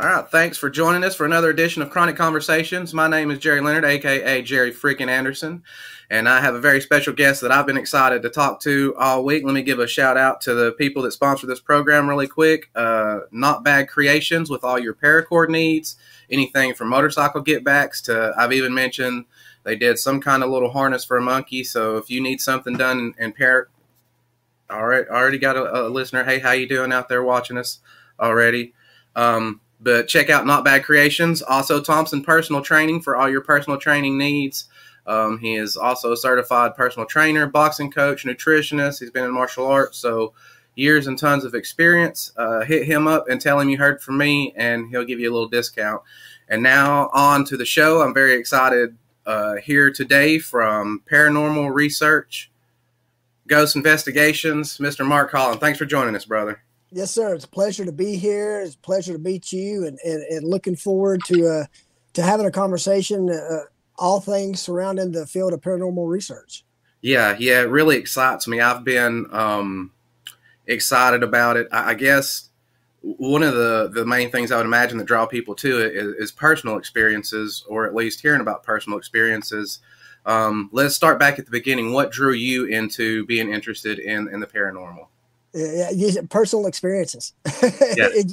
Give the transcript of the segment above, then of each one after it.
All right, thanks for joining us for another edition of Chronic Conversations. My name is Jerry Leonard, aka Jerry Freaking Anderson, and I have a very special guest that I've been excited to talk to all week. Let me give a shout out to the people that sponsor this program really quick. Uh, Not Bad Creations with all your paracord needs, anything from motorcycle getbacks to I've even mentioned they did some kind of little harness for a monkey. So if you need something done in, par, all right, already got a, a listener. Hey, how you doing out there watching us already? Um, but check out Not Bad Creations. Also, Thompson Personal Training for all your personal training needs. Um, he is also a certified personal trainer, boxing coach, nutritionist. He's been in martial arts, so years and tons of experience. Uh, hit him up and tell him you heard from me, and he'll give you a little discount. And now on to the show. I'm very excited uh, here today from Paranormal Research, Ghost Investigations, Mr. Mark Holland. Thanks for joining us, brother. Yes, sir. It's a pleasure to be here. It's a pleasure to meet you, and and, and looking forward to uh, to having a conversation. Uh, all things surrounding the field of paranormal research. Yeah, yeah, it really excites me. I've been um, excited about it. I, I, guess one of the the main things I would imagine that draw people to it is, is personal experiences, or at least hearing about personal experiences. Um, let's start back at the beginning. What drew you into being interested in in the paranormal? Yeah, personal experiences.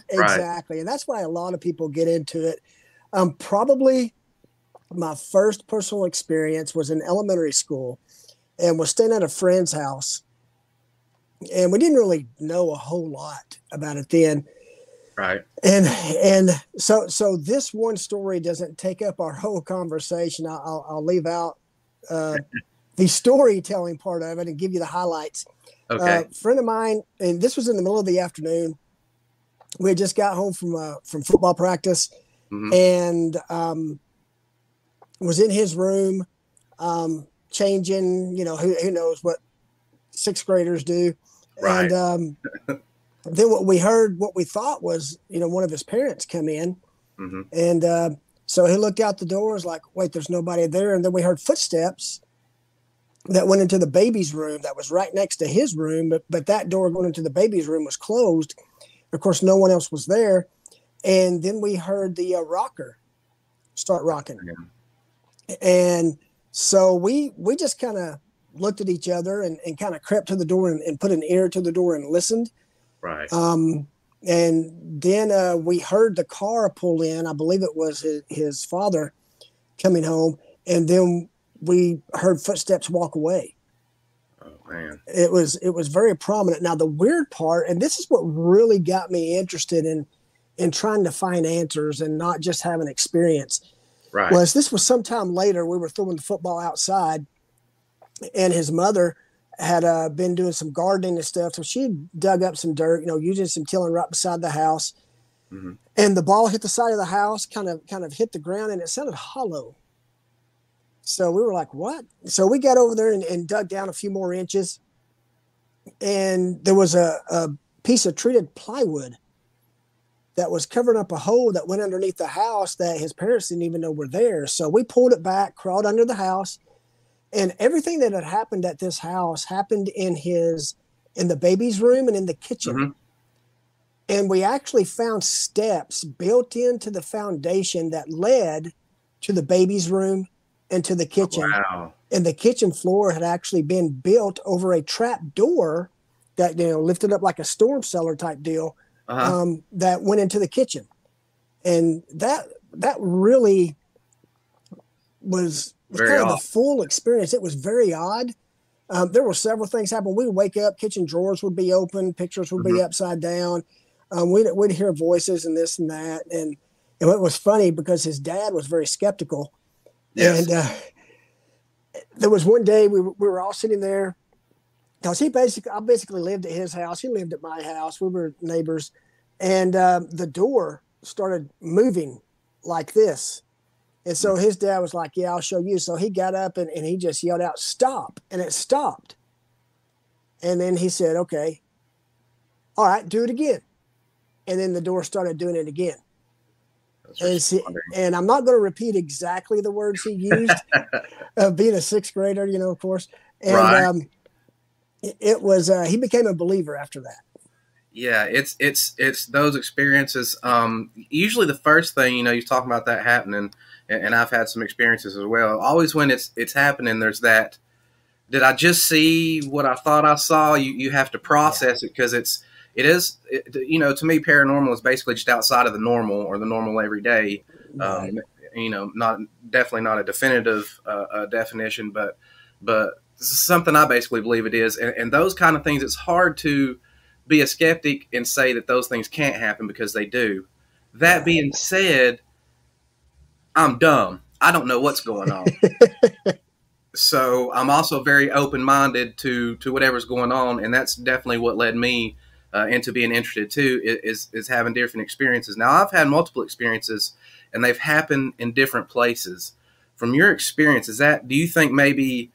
Exactly. Right. And that's why a lot of people get into it. Um, probably my first personal experience was in elementary school and was staying at a friend's house. And we didn't really know a whole lot about it then. Right. And and so so this one story doesn't take up our whole conversation. I'll, I'll leave out uh, the storytelling part of it and give you the highlights. Okay. Uh, friend of mine, and this was in the middle of the afternoon. We had just got home from uh, from football practice, mm-hmm. and um, was in his room, um, changing. You know, who who knows what sixth graders do, right. and um, then what we heard, what we thought was, you know, one of his parents come in, mm-hmm. and uh, so he looked out the door, was like, "Wait, there's nobody there," and then we heard footsteps that went into the baby's room that was right next to his room, but but that door going into the baby's room was closed. Of course, no one else was there. And then we heard the uh, rocker start rocking, yeah. and so we we just kind of looked at each other and, and kind of crept to the door and, and, put an ear to the door and listened. Right. Um, and then uh, we heard the car pull in. I believe it was his, his father coming home, and then we heard footsteps walk away. Oh man. It was it was very prominent. Now the weird part, and this is what really got me interested in in trying to find answers and not just have an experience. Right. Was this was sometime later we were throwing the football outside and his mother had uh, been doing some gardening and stuff. So she dug up some dirt, you know, using some tilling right beside the house. Mm-hmm. And the ball hit the side of the house, kind of kind of hit the ground, and it sounded hollow. So we were like, what? So we got over there and, and dug down a few more inches. And there was a, a piece of treated plywood that was covering up a hole that went underneath the house that his parents didn't even know were there. So we pulled it back, crawled under the house, and everything that had happened at this house happened in his in the baby's room and in the kitchen. Mm-hmm. And we actually found steps built into the foundation that led to the baby's room into the kitchen. Wow. And the kitchen floor had actually been built over a trap door that you know lifted up like a storm cellar type deal uh-huh. um, that went into the kitchen, and that that really was, was kind of the full experience. It was very odd. Um, there were several things happen. We would wake up, kitchen drawers would be open, pictures would mm-hmm. be upside down. Um, we'd, we'd hear voices and this and that. And, and it was funny because his dad was very skeptical Yes. And uh, there was one day we we were all sitting there because he basically, I basically lived at his house. He lived at my house. We were neighbors. And uh, the door started moving like this. And so his dad was like, Yeah, I'll show you. So he got up and, and he just yelled out, Stop. And it stopped. And then he said, Okay, all right, do it again. And then the door started doing it again. And, see, and, I'm not going to repeat exactly the words he used, uh, being a sixth grader, you know, of course. And right. um, it, it, was, uh, he became a believer after that. Yeah, it's it's it's those experiences. Um, usually, the first thing you know, you talk about that happening, and, and I've had some experiences as well. Always when it's it's happening, there's that. Did I just see what I thought I saw? You you have to process it because it's it is it, you know to me paranormal is basically just outside of the normal or the normal everyday. Um, you know, not definitely not a definitive uh, uh, definition, but but something I basically believe it is. And, and those kind of things, it's hard to be a skeptic and say that those things can't happen because they do. That being said, I'm dumb. I don't know what's going on. so I'm also very open minded to to whatever's going on, and that's definitely what led me uh, into being interested too. Is is having different experiences. Now I've had multiple experiences, and they've happened in different places. From your experience, is that do you think maybe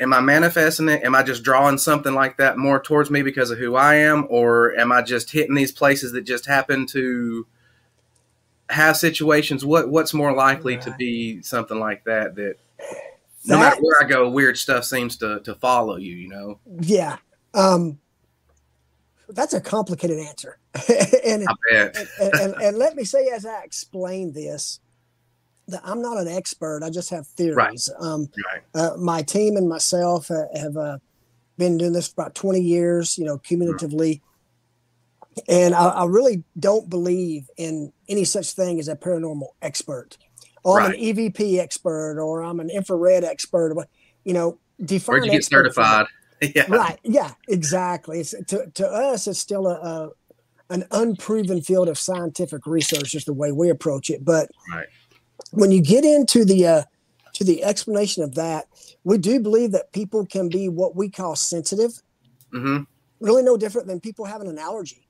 am I manifesting it? Am I just drawing something like that more towards me because of who I am, or am I just hitting these places that just happen to have situations? What what's more likely right. to be something like that that no matter where I go, weird stuff seems to to follow you. You know? Yeah. Um, that's a complicated answer, and, and, and, and let me say as I explain this that I'm not an expert. I just have theories. Right. Um, right. Uh, my team and myself have uh, been doing this for about 20 years, you know, cumulatively. And I, I, really don't believe in any such thing as a paranormal expert. Or. I'm an EVP expert or I'm an infrared expert. Or, you know, define Where'd you get certified? yeah. Right. Yeah, exactly. It's, to, to us, it's still a, a an unproven field of scientific research, just the way we approach it. But right when you get into the uh, to the explanation of that, we do believe that people can be what we call sensitive. Mm-hmm. Really, no different than people having an allergy.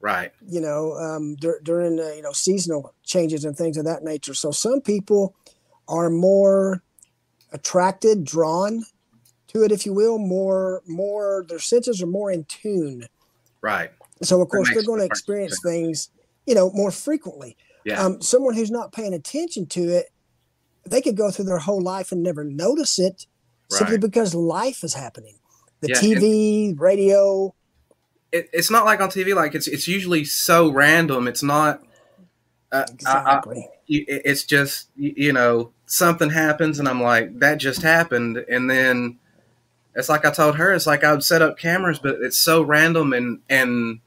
Right. You know, um, dur- during uh, you know seasonal changes and things of that nature. So some people are more attracted, drawn to it, if you will, more more their senses are more in tune. Right. So of course they're going to experience things, you know, more frequently. Yeah. Um, someone who's not paying attention to it, they could go through their whole life and never notice it right. simply because life is happening. The yeah, TV, radio. It, it's not like on TV. Like it's it's usually so random. It's not. Uh, exactly. I, I, it's just you know something happens and I'm like that just happened and then it's like I told her it's like I would set up cameras but it's so random and and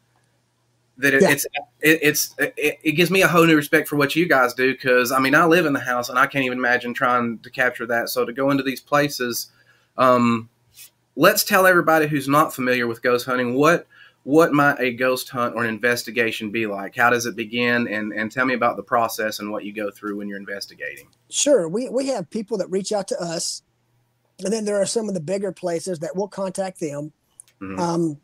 that it, yeah. it's it, it's it, it, gives me a whole new respect for what you guys do because I mean I live in the house and I can't even imagine trying to capture that. So to go into these places, um, let's tell everybody who's not familiar with ghost hunting what what might a ghost hunt or an investigation be like? How does it begin? And and tell me about the process and what you go through when you're investigating. Sure, we we have people that reach out to us, and then there are some of the bigger places that will contact them. Mm-hmm. Um,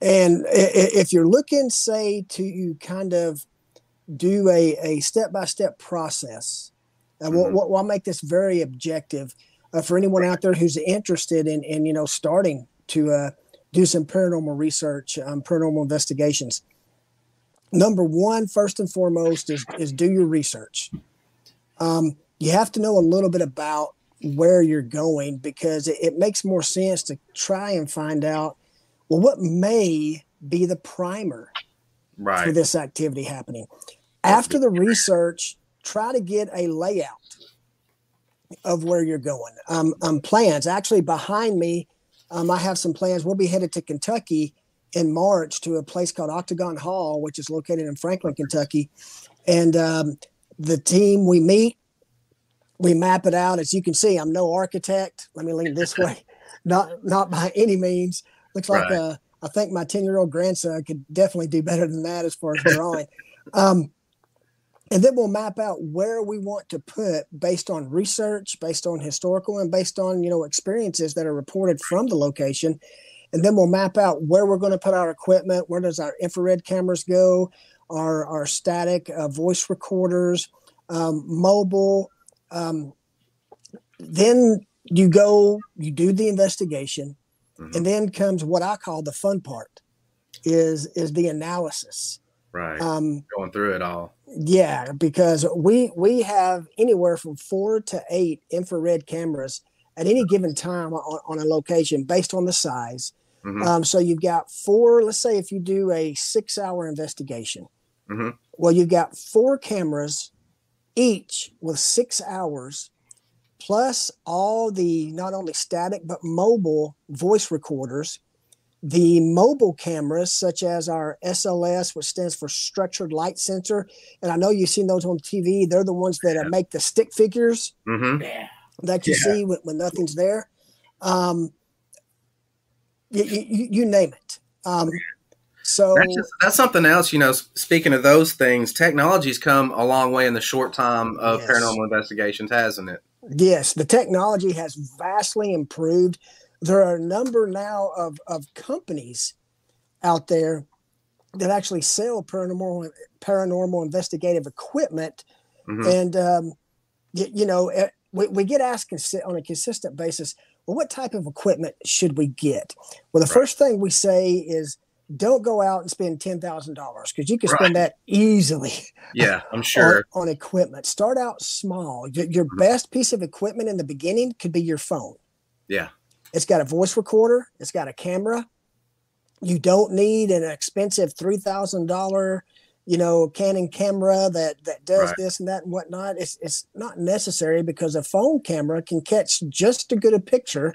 and if you're looking, say, to you, kind of do a, a step-by-step process, and mm-hmm. we'll, we'll, make this very objective uh, for anyone out there who's interested in, in you know, starting to uh, do some paranormal research, um, paranormal investigations. Number one, first and foremost, is, is do your research. Um, you have to know a little bit about where you're going because it, it makes more sense to try and find out well, what may be the primer right. for this activity happening? After the research, try to get a layout of where you're going. Um, um, plans actually behind me. Um, I have some plans. We'll be headed to Kentucky in March to a place called Octagon Hall, which is located in Franklin, Kentucky. And um, the team we meet, we map it out. As you can see, I'm no architect. Let me lean this way. Not not by any means. Looks like right. uh, I think my 10 year old grandson could definitely do better than that as far as drawing. um, and then we'll map out where we want to put based on research, based on historical, and based on you know experiences that are reported from the location. And then we'll map out where we're going to put our equipment. Where does our infrared cameras go? Our our static uh, voice recorders, um, mobile. Um, then you go, you do the investigation, Mm-hmm. And then comes what I call the fun part is is the analysis. Right. Um, Going through it all. Yeah, because we we have anywhere from four to eight infrared cameras at any given time on, on a location based on the size. Mm-hmm. Um, so you've got four. Let's say if you do a six-hour investigation, mm-hmm. well, you've got four cameras, each with six hours, plus all the not only static but mobile voice recorders. The mobile cameras, such as our SLS, which stands for Structured Light Sensor, and I know you've seen those on TV. They're the ones that yeah. make the stick figures mm-hmm. that you yeah. see when, when nothing's there. Um, you, you, you name it. Um, so that's, just, that's, something else. You know, speaking of those things, technology's come a long way in the short time of yes. paranormal investigations, hasn't it? Yes, the technology has vastly improved. There are a number now of, of companies out there that actually sell paranormal paranormal investigative equipment, mm-hmm. and um, you, you, know eh, we, we get asked on a consistent basis well, what type of equipment should we get? Well, the right. first thing we say is don't go out and spend ten thousand dollars because you can spend right. that easily. Yeah, I'm sure on, on equipment. Start out small. Your, your mm-hmm. best piece of equipment in the beginning could be your phone. Yeah, it's got a voice recorder. It's got a camera. You don't need an expensive three thousand dollar you know, Canon camera that that does right. this and that and whatnot. It's it's not necessary because a phone camera can catch just as good a picture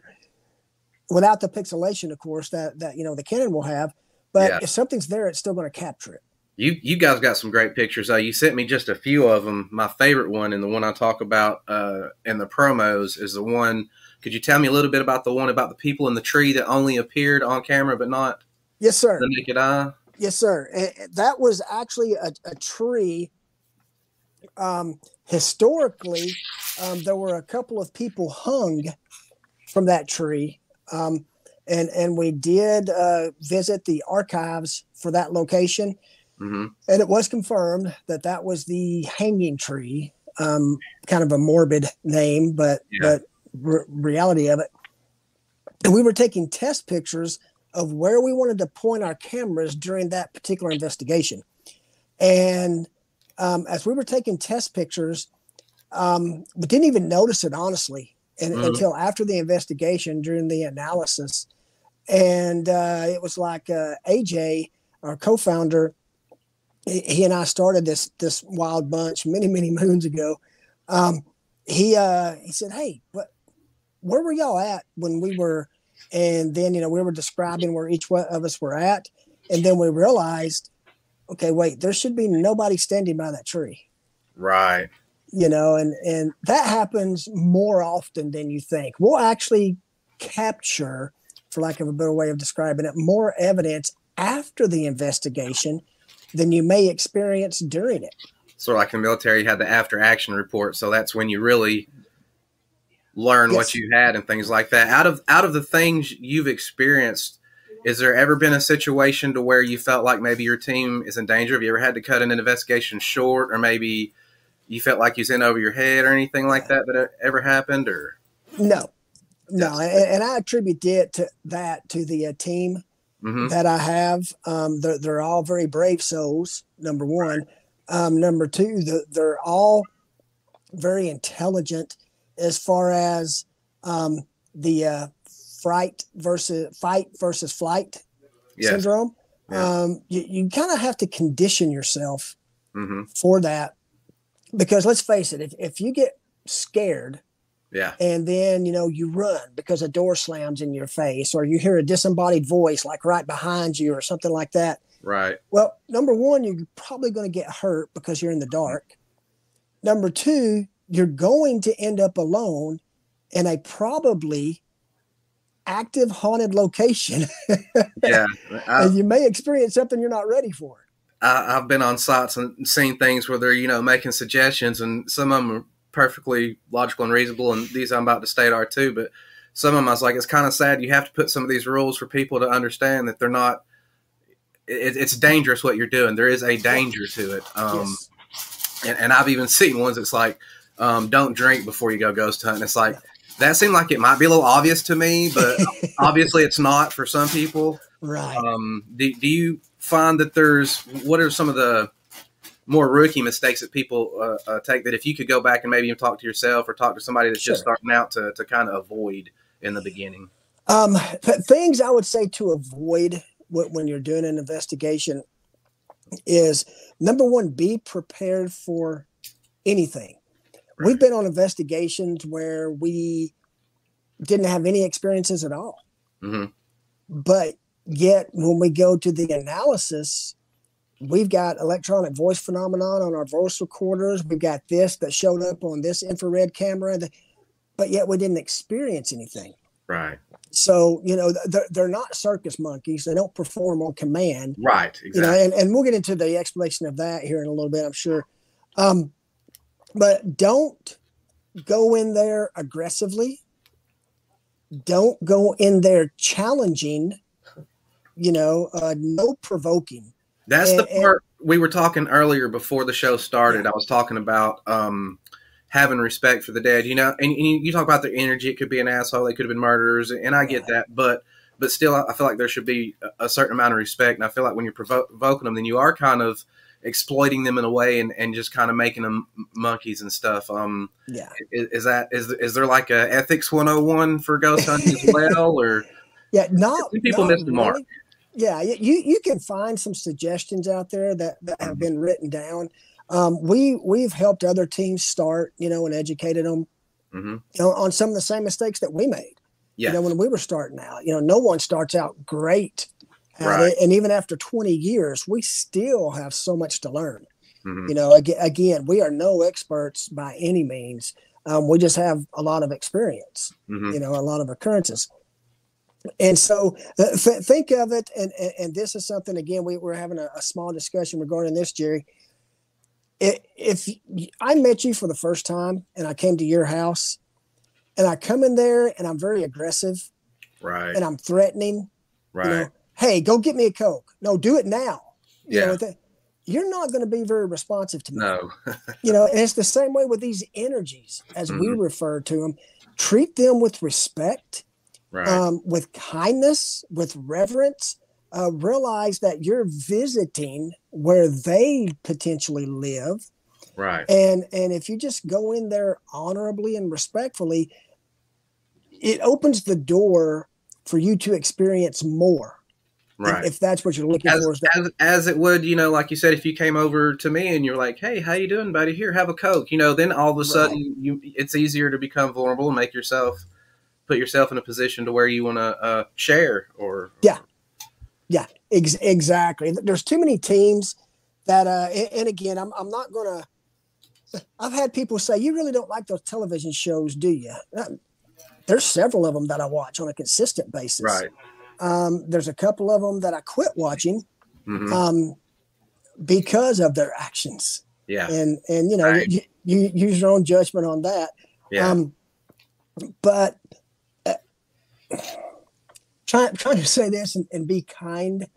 without the pixelation, of course, that that you know the Canon will have. But yeah. if something's there, it's still going to capture it. You you guys got some great pictures. Uh, you sent me just a few of them. My favorite one and the one I talk about uh, in the promos is the one. Could you tell me a little bit about the one about the people in the tree that only appeared on camera but not? Yes, sir. The naked eye. Yes, sir. that was actually a, a tree. Um, historically, um, there were a couple of people hung from that tree. Um, and, and we did uh, visit the archives for that location. Mm-hmm. And it was confirmed that that was the hanging tree. Um, kind of a morbid name, but, yeah. but re- reality of it. And we were taking test pictures of where we wanted to point our cameras during that particular investigation. And um, as we were taking test pictures, um, we didn't even notice it honestly and, mm-hmm. until after the investigation during the analysis. And uh, it was like uh, AJ, our co-founder, he and I started this this wild bunch many many moons ago. Um, he uh, he said, "Hey, what, where were y'all at when we were and then, you know, we were describing where each one of us were at. And then we realized, okay, wait, there should be nobody standing by that tree. Right. You know, and and that happens more often than you think. We'll actually capture, for lack of a better way of describing it, more evidence after the investigation than you may experience during it. Sort of like the military had the after action report. So that's when you really learn yes. what you had and things like that. Out of out of the things you've experienced, is there ever been a situation to where you felt like maybe your team is in danger? Have you ever had to cut an investigation short, or maybe you felt like you was in over your head, or anything like that that ever happened? Or no, no, and, and I attribute it to that to the uh, team mm-hmm. that I have. Um, they're, they're all very brave souls. Number one, um, number two, the, they're all very intelligent as far as um, the uh, fright versus fight versus flight yes. syndrome. Yeah. Um, you, you kind of have to condition yourself mm-hmm. for that because let's face it, if, if you get scared, yeah, and then you know you run because a door slams in your face or you hear a disembodied voice like right behind you or something like that. Right. Well, number one, you're probably going to get hurt because you're in the dark. Number two, you're going to end up alone in a probably active haunted location. yeah. I, and you may experience something you're not ready for. I, have been on sites and seen things where they're, you know, making suggestions and some of them are perfectly logical and reasonable. And these I'm about to state are too, but some of them I was like, it's kind of sad. You have to put some of these rules for people to understand that they're not, it, it's dangerous what you're doing. There is a danger to it. Um, yes. and, and I've even seen ones that's like, um, don't drink before you go ghost hunting. It's like that seemed like it might be a little obvious to me, but obviously it's not for some people. Right. Um, do, do you find that there's what are some of the more rookie mistakes that people uh, uh, take that if you could go back and maybe even talk to yourself or talk to somebody that's sure. just starting out to, to kind of avoid in the beginning? Um, things I would say to avoid when you're doing an investigation is number one, be prepared for anything. Right. We've been on investigations where we didn't have any experiences at all. Mm-hmm. But yet, when we go to the analysis, we've got electronic voice phenomenon on our voice recorders. We've got this that showed up on this infrared camera, but yet we didn't experience anything. Right. So, you know, they're, they're not circus monkeys. They don't perform on command. Right. Exactly. You know, and, and we'll get into the explanation of that here in a little bit, I'm sure. Um, but don't go in there aggressively. Don't go in there challenging, you know, uh, no provoking. That's and, the part and, we were talking earlier before the show started. Yeah. I was talking about um, having respect for the dead. You know, and, and you, you, talk about their energy. It could be an asshole. They could have been murderers, and I get that. But but still, I feel like there should be a certain amount of respect. And I feel like when you're provoking them, then you are kind of exploiting them in a way and, and just kind of making them monkeys and stuff. Um, yeah. Is, is that is is there like a ethics 101 for ghost hunting as well, or? Yeah, not people not miss the mark. Yeah, you you can find some suggestions out there that, that have been written down. Um, we we've helped other teams start, you know, and educated them mm-hmm. you know, on some of the same mistakes that we made. Yeah. You know, when we were starting out, you know, no one starts out great right. It, and even after 20 years, we still have so much to learn. Mm-hmm. You know, again, again, we are no experts by any means. Um, we just have a lot of experience. Mm-hmm. You know, a lot of occurrences. And so uh, th- think of it, and, and, and, this is something, again, we were having a, a small discussion regarding this, Jerry. If, if I met you for the first time and I came to your house and I come in there and I'm very aggressive, right, and I'm threatening, right, you know, hey, go get me a Coke. No, do it now. You yeah. Know, you're not going to be very responsive to me. No. you know, and it's the same way with these energies, as mm-hmm. we refer to them. Treat them with respect right. um, with kindness, with reverence. Uh, realize that you're visiting where they potentially live. Right. And and if you just go in there honorably and respectfully, it opens the door for you to experience more. Right. If that's what you're looking as, for. As, as it would, you know, like you said, if you came over to me and you're like, "Hey, how you doing, buddy? Here, have a Coke." You know, then all of a sudden, right. you it's easier to become vulnerable and make yourself put yourself in a position to where you want to uh, share or yeah. Yeah ex- exactly. There's too many teams that uh and, and again i'm, I'm not gonna i've had people say you really don't like those television shows do you uh, there's several of them that i watch on a consistent basis. Right. Um, there's a couple of them that i quit watching mm-hmm. um, because of their actions. Yeah. And and you know right. you, you, use your own judgment on that. Yeah. um but trying trying to say this and, and be kind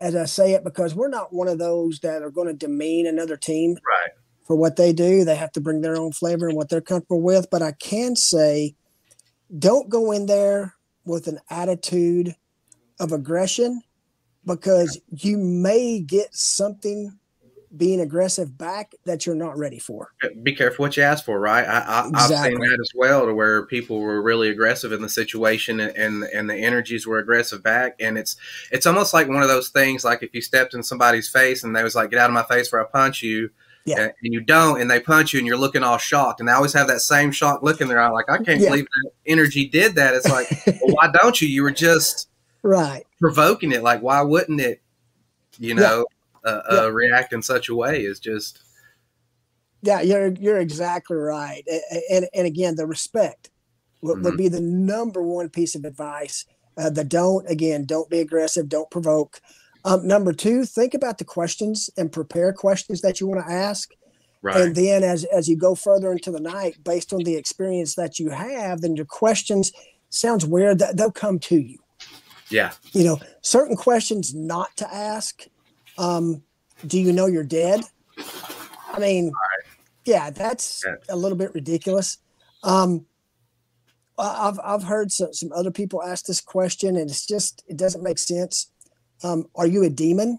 as I say it because we're not one of those that are going to demean another team right. for what they do. They have to bring their own flavor and what they're comfortable with. But I can say, don't go in there with an attitude of aggression because you may get something being aggressive back that you're not ready for. Be careful what you ask for, right? I, I, exactly. I've seen that as well, to where people were really aggressive in the situation, and and the energies were aggressive back, and it's it's almost like one of those things, like if you stepped in somebody's face and they was like, "Get out of my face, for I punch you." Yeah. And, and you don't, and they punch you, and you're looking all shocked. And they always have that same shocked look in their eye, like, I can't yeah. believe that energy did that. It's like, well, why don't you? You were just right provoking it. Like, why wouldn't it? You know, yeah uh, react in such a way is just. Yeah, you're you're exactly right, and and, and again, the respect would, mm-hmm. would, be the number one piece of advice. Uh, the don't again, don't be aggressive, don't provoke. Um, number two, think about the questions and prepare questions that you want to ask. Right. And then as as you go further into the night, based on the experience that you have, then your questions sounds weird that they'll come to you. Yeah. You know, certain questions not to ask um, do you know you're dead? I mean, right. yeah, that's yeah. a little bit ridiculous. Um, I've I've heard some, some other people ask this question, and it's just it doesn't make sense. Um, are you a demon?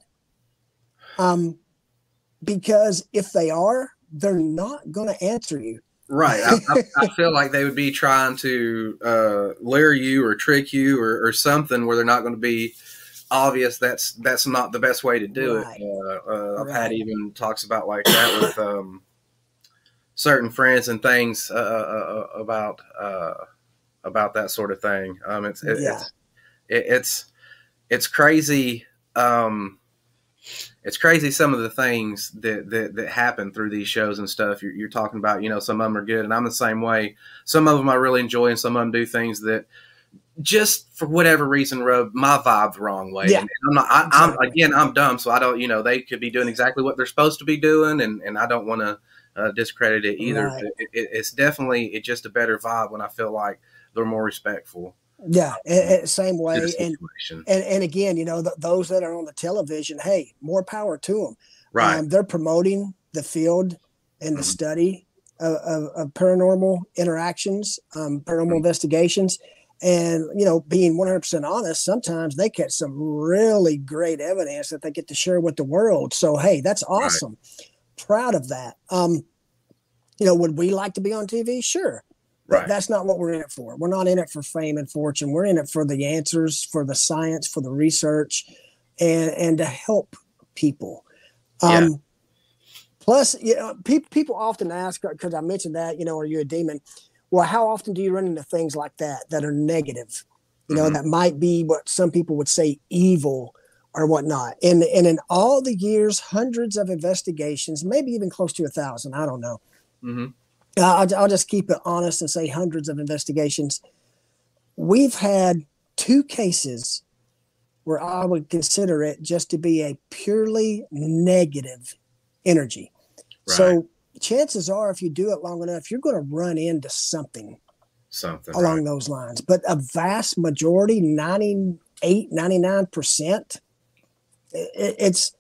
Um, because if they are, they're not going to answer you. Right. I, I, I, feel like they would be trying to uh, lure you or trick you or, or something where they're not going to be obvious. That's that's not the best way to do right. it. Uh, uh, right. Pat even talks about like that with um, certain friends and things uh, uh, uh, about about that sort of thing. Um, it's it, yeah. it's it, it's it's crazy. Um, it's crazy some of the things that, that, that happen through these shows and stuff. You're, you're, talking about, you know, some of them are good, and I'm the same way. Some of them I really enjoy, and some of them do things that just for whatever reason rub my vibe the wrong way. Yeah. And I'm not. I, am again. I'm dumb, so I don't. You know, they could be doing exactly what they're supposed to be doing, and and I don't want to uh, discredit it either. Right. It, it, it's definitely it's just a better vibe when I feel like they're more respectful. Yeah, and, same way. And, and and again, you know, those that are on the television, hey, more power to them. Right. Um, they're promoting the field and the mm-hmm. study of, of, of, paranormal interactions, um, paranormal mm-hmm. investigations. And, you know, being 100% honest, sometimes they catch some really great evidence that they get to share with the world. So, hey, that's awesome. Right. Proud of that. Um, you know, would we like to be on TV? Sure. Right. That's not what we're in it for. We're not in it for fame and fortune. We're in it for the answers, for the science, for the research, and and to help people. Um, yeah. Plus, you know, people people often ask because I mentioned that you know, are you a demon? Well, how often do you run into things like that that are negative? You know, mm-hmm. that might be what some people would say evil or whatnot. And and in all the years, hundreds of investigations, maybe even close to a thousand, I don't know. Mm-hmm I'll, I'll just keep it honest and say hundreds of investigations. We've had two cases where I would consider it just to be a purely negative energy. Right. So chances are, if you do it long enough, you're going to run into something, something along right. those lines. But a vast majority, 98, 99%, it, it's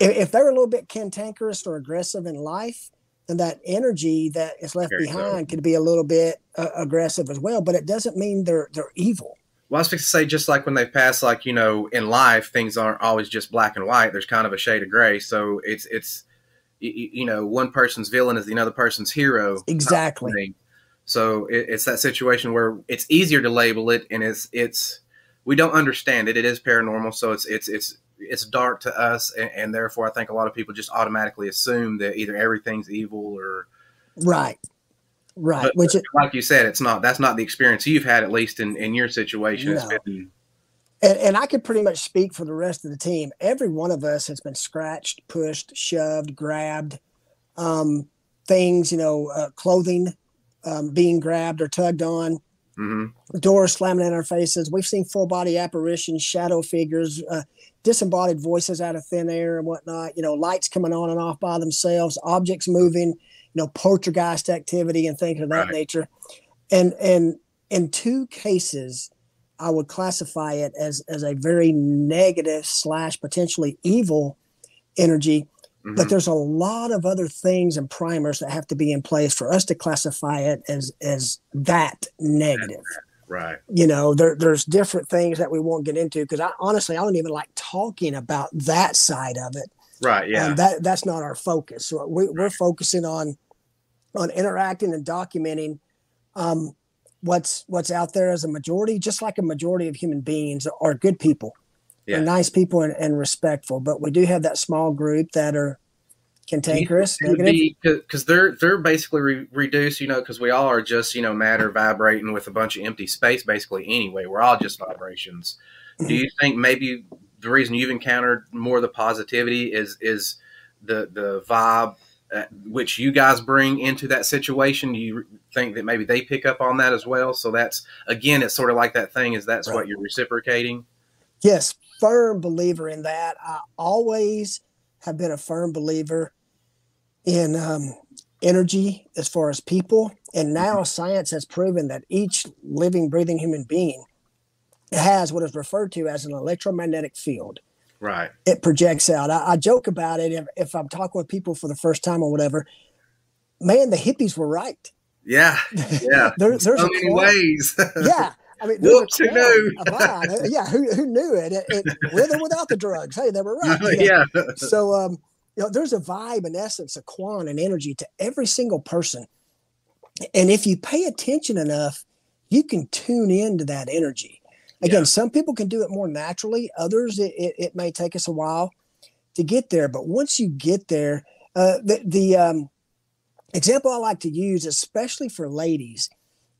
if they're a little bit cantankerous or aggressive in life, and that energy that is left Very behind could be a little bit uh, aggressive as well. But it doesn't mean they're they're evil. Well, I was going to say, just like when they pass, like you know, in life, things aren't always just black and white. There's kind of a shade of gray. So it's it's you, you know, one person's villain is the other person's hero. Exactly. So it, it's that situation where it's easier to label it, and it's it's we don't understand it. It is paranormal, so it's it's it's it's dark to us, and, and, therefore I think a lot of people just automatically assume that either everything's evil or right, right. But, Which, like you said, it's not. That's not the experience you've had, at least in in your situation. No. And, and I could pretty much speak for the rest of the team. Every one of us has been scratched, pushed, shoved, grabbed. Um, things, you know, uh, clothing um, being grabbed or tugged on. Mm-hmm. Doors slamming in our faces. We've seen full body apparitions, shadow figures, uh, disembodied voices out of thin air and whatnot. You know, lights coming on and off by themselves, objects moving. You know, poltergeist activity and things of that right. nature. And and in two cases, I would classify it as as a very negative slash potentially evil energy. Mm-hmm. But there's a lot of other things and primers that have to be in place for us to classify it as as that negative. Right. You know, there, there's different things that we won't get into because I honestly I don't even like talking about that side of it. Right. Yeah. And that that's not our focus. So we, we're focusing on on interacting and documenting um, what's what's out there as a majority, just like a majority of human beings are good people. Yeah. Are nice people and, and respectful. But we do have that small group that are cantankerous because they're they're basically re- reduced you know because we all are just you know matter vibrating with a bunch of empty space basically anyway we're all just vibrations mm-hmm. do you think maybe the reason you've encountered more of the positivity is is the the vibe uh, which you guys bring into that situation do you think that maybe they pick up on that as well so that's again it's sort of like that thing is that's right. what you're reciprocating yes firm believer in that i always have been a firm believer in um, energy as far as people. And now mm-hmm. science has proven that each living, breathing human being has what is referred to as an electromagnetic field. Right. It projects out. I, I joke about it if, if, I'm talking with people for the first time or whatever. Man, the hippies were right. Yeah. Yeah. there, there's so many ways. yeah. I mean, Whoops, who knew? yeah, who, who knew it? it, it with or without the drugs. Hey, they were right. You know? Yeah. So, um, you know, there's a vibe, in essence, a quant and energy to every single person And if you pay attention enough, you can tune into that energy. Again, yeah. some people can do it more naturally. Others, it, it, it, may take us a while to get there. But once you get there, uh, the, the um, example I like to use, especially for ladies,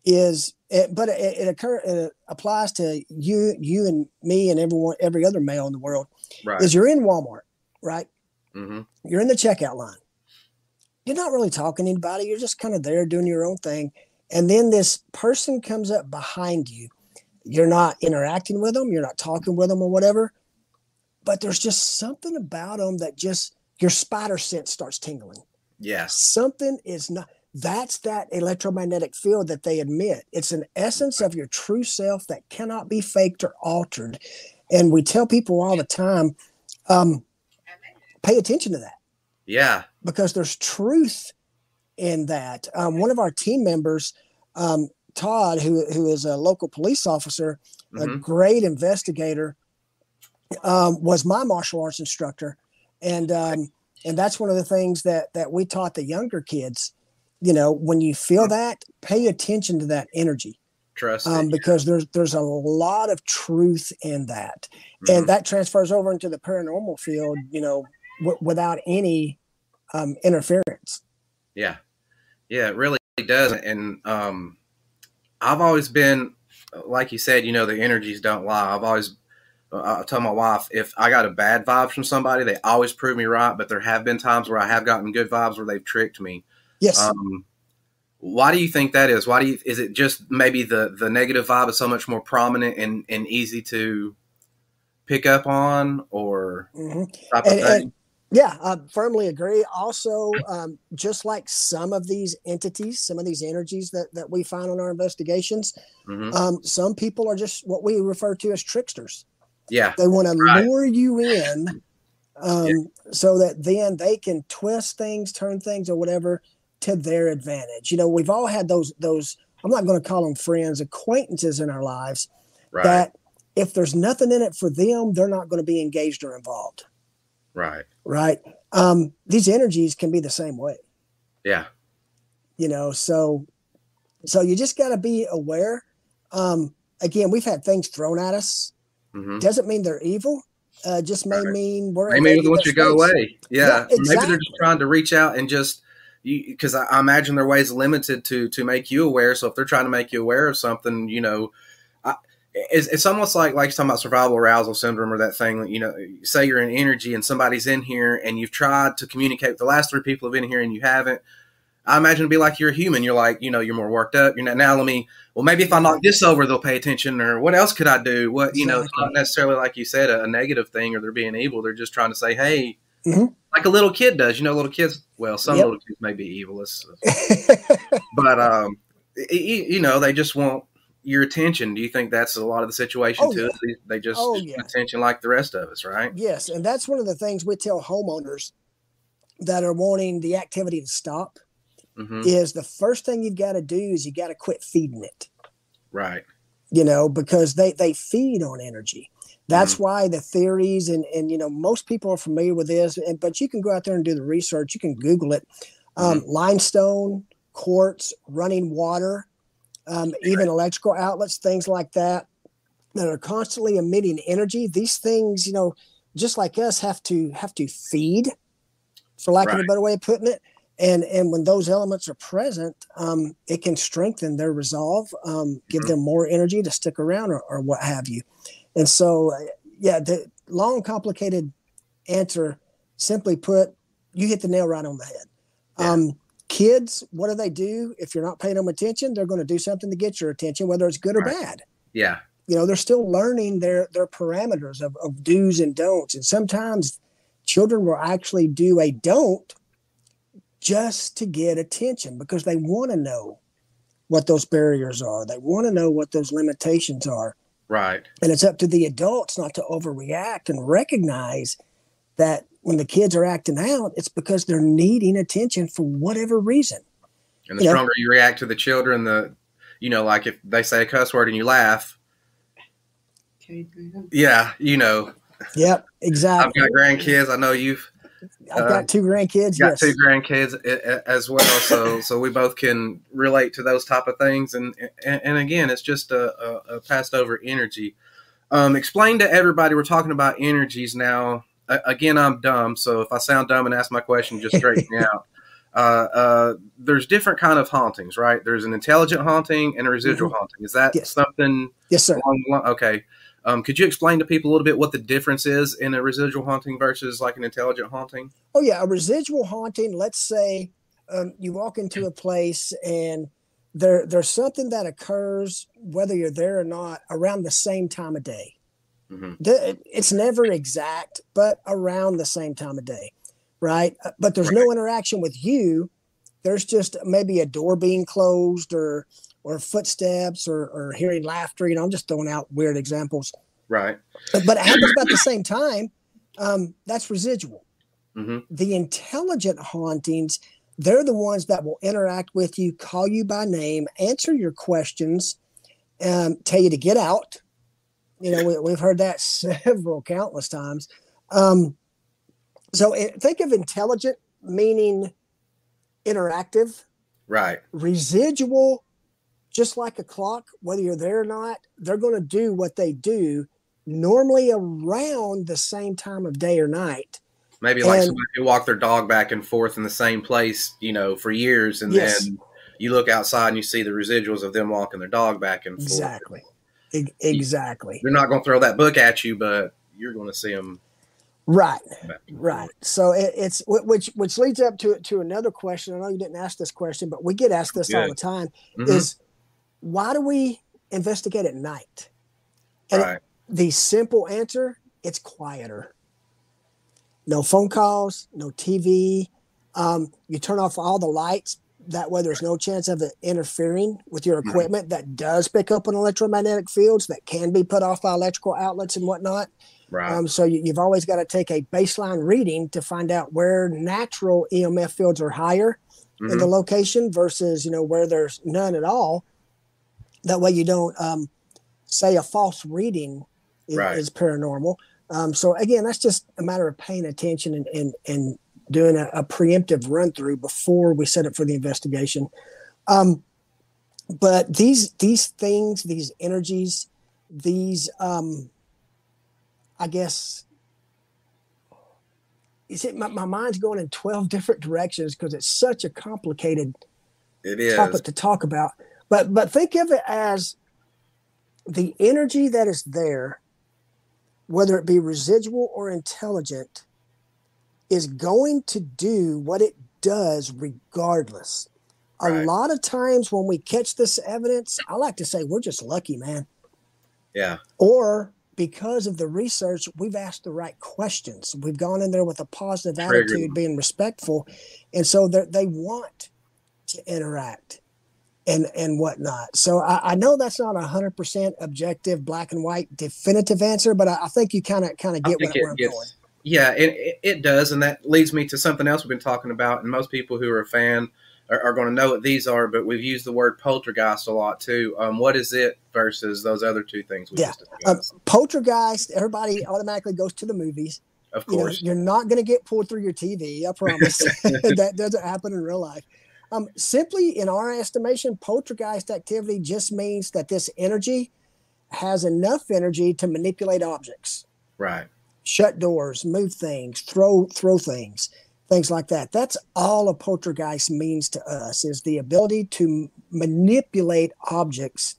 is it, but it, it occur it applies to you, you and me, and everyone, every other male in the world. Right. Is you're in Walmart, right? Mm-hmm. You're in the checkout line. You're not really talking to anybody. You're just kind of there doing your own thing, and then this person comes up behind you. You're not interacting with them. You're not talking with them or whatever. But there's just something about them that just your spider sense starts tingling. Yes. Something is not that's that electromagnetic field that they admit. It's an essence of your true self that cannot be faked or altered. And we tell people all the time, um, pay attention to that. Yeah. Because there's truth in that. Um, one of our team members, um, Todd, who, who is a local police officer, mm-hmm. a great investigator, um, was my martial arts instructor. And, um, and that's one of the things that, that we taught the younger kids you know, when you feel that, pay attention to that energy. Trust um, because there's there's a lot of truth in that, mm-hmm. and that transfers over into the paranormal field. You know, w- without any um, interference. Yeah, yeah, it really does. And um, I've always been, like you said, you know, the energies don't lie. I've always uh, I tell my wife if I got a bad vibe from somebody, they always prove me right. But there have been times where I have gotten good vibes where they've tricked me. Yes. Um, why do you think that is? Why do you? Is it just maybe the the negative vibe is so much more prominent and and easy to pick up on, or mm-hmm. and, and, yeah, I firmly agree. Also, um, just like some of these entities, some of these energies that that we find on our investigations, mm-hmm. um, some people are just what we refer to as tricksters. Yeah, they want to lure you in, um, yeah. so that then they can twist things, turn things, or whatever to their advantage. You know, we've all had those those I'm not going to call them friends, acquaintances in our lives right. that if there's nothing in it for them, they're not going to be engaged or involved. Right. Right. Um, these energies can be the same way. Yeah. You know, so so you just got to be aware. Um, again, we've had things thrown at us. Mm-hmm. Doesn't mean they're evil. Uh, just may right. mean we're maybe they want you to go away. Yeah, yeah exactly. maybe they're just trying to reach out and just because I, I, imagine their ways limited to to make you aware. So if they're trying to make you aware of something, you know, it's, it's almost like like you're talking about survival arousal syndrome or that thing. You know, say you're in energy and somebody's in here and you've tried to communicate with the last three people have been here and you haven't. I imagine it'd be like you're a human. You're like, you know, you're more worked up. You're not, now let me, well, maybe if I knock this over, they'll pay attention or what else could I do? What, you know, it's not necessarily like you said, a, a, negative thing or they're being evil. They're just trying to say, Hey, mm-hmm like a little kid does. You know, little kids. Well, some yep. little kids may be evil, but um, you know, they just want your attention. Do you think that's a lot of the situation oh, too? Yeah. They, just oh, yeah. attention like the rest of us, right? Yes, and that's one of the things we tell homeowners that are wanting the activity to stop. Mm-hmm. Is the first thing you've got to do is you got to quit feeding it. Right. You know, because they they feed on energy. That's mm-hmm. why the theories and and you know most people are familiar with this, and but you can go out there and do the research. You can Google it. Um, mm-hmm. Limestone, quartz, running water, um, even electrical outlets, things like that, that are constantly emitting energy. These things, you know, just like us, have to have to feed, for lack right. of a better way of putting it. And and when those elements are present, um, it can strengthen their resolve, um, give mm-hmm. them more energy to stick around, or, or what have you. And so, yeah, the long, complicated answer, simply put, you hit the nail right on the head. Yeah. Um, kids, what do they do? If you're not paying them attention, they're going to do something to get your attention, whether it's good or bad. Yeah. You know, they're still learning their their parameters of, of do's and don'ts. And sometimes children will actually do a don't just to get attention because they want to know what those barriers are. They want to know what those limitations are. Right. And it's up to the adults not to overreact and recognize that when the kids are acting out, it's because they're needing attention for whatever reason. And the you stronger know? you react to the children, the you know, like if they say a cuss word and you laugh. Yeah, you know. Yep, exactly. I've got grandkids. I know you've I've got uh, two grandkids. Got yes. two grandkids as well, so so we both can relate to those type of things. And and, and again, it's just a, a, a passed over energy. Um, explain to everybody. We're talking about energies now. Again, I'm dumb, so if I sound dumb and ask my question, just straighten me out. Uh, uh, there's different kind of hauntings, right? There's an intelligent haunting and a residual mm-hmm. haunting. Is that yes. something? Yes, sir. okay. Um, could you explain to people a little bit what the difference is in a residual haunting versus like an intelligent haunting? Oh yeah, a residual haunting. Let's say um, you walk into a place and there there's something that occurs whether you're there or not around the same time of day. Mm-hmm. It's never exact, but around the same time of day, right? Uh, but there's right. no interaction with you. There's just maybe a door being closed or or footsteps or, or hearing laughter. You know, I'm just throwing out weird examples. Right. But, but it happens about the same time. Um, that's residual. Mm-hmm. The intelligent hauntings, they're the ones that will interact with you, call you by name, answer your questions, um, tell you to get out. You know, we, have heard that several countless times. Um, so it, think of intelligent meaning interactive. Right. Residual just like a clock, whether you're there or not, they're going to do what they do normally around the same time of day or night. Maybe like and, somebody who walk their dog back and forth in the same place, you know, for years, and yes. then you look outside and you see the residuals of them walking their dog back and forth. Exactly. Exactly. They're not going to throw that book at you, but you're going to see them. Right. Right. So it, it's which which leads up to to another question. I know you didn't ask this question, but we get asked this Good. all the time. Mm-hmm. Is why do we investigate at night? And right. the simple answer it's quieter. No phone calls, no TV. Um, you turn off all the lights. That way, there's no chance of it interfering with your equipment that does pick up on electromagnetic fields that can be put off by electrical outlets and whatnot. Right. Um, so you, have always got to take a baseline reading to find out where natural EMF fields are higher mm-hmm. in the mm-hmm. location versus you know where there's none at all. That way, you don't um, say a false reading is, right. is paranormal. Um, so again, that's just a matter of paying attention and and, and doing a, a preemptive run through before we set up for the investigation. Um, but these these things, these energies, these um, I guess is it my, my mind's going in 12 different directions because it's such a complicated it is. topic to talk about. But but think of it as the energy that is there, whether it be residual or intelligent, is going to do what it does regardless. Right. A lot of times when we catch this evidence, I like to say we're just lucky, man. Yeah. Or because of the research, we've asked the right questions. We've gone in there with a positive Triggered. attitude, being respectful. And so they want to interact and and whatnot. So I, I know that's not a hundred percent objective, black and white, definitive answer, but I, I think you kind of kind of get what, where I'm gets, going. Yeah, it, it does, and that leads me to something else we've been talking about. And most people who are a fan are, are going to know what these are, but we've used the word poltergeist a lot too. Um, what is it versus those other two things? We yeah, um, poltergeist. Everybody automatically goes to the movies. Of course, you are not going to get pulled through your TV. I promise. that doesn't happen in real life. Um, simply, in our estimation, poltergeist activity just means that this energy has enough energy to manipulate objects. Right. Shut doors, move things, throw throw things, things like that. That's all a poltergeist means to us is the ability to manipulate objects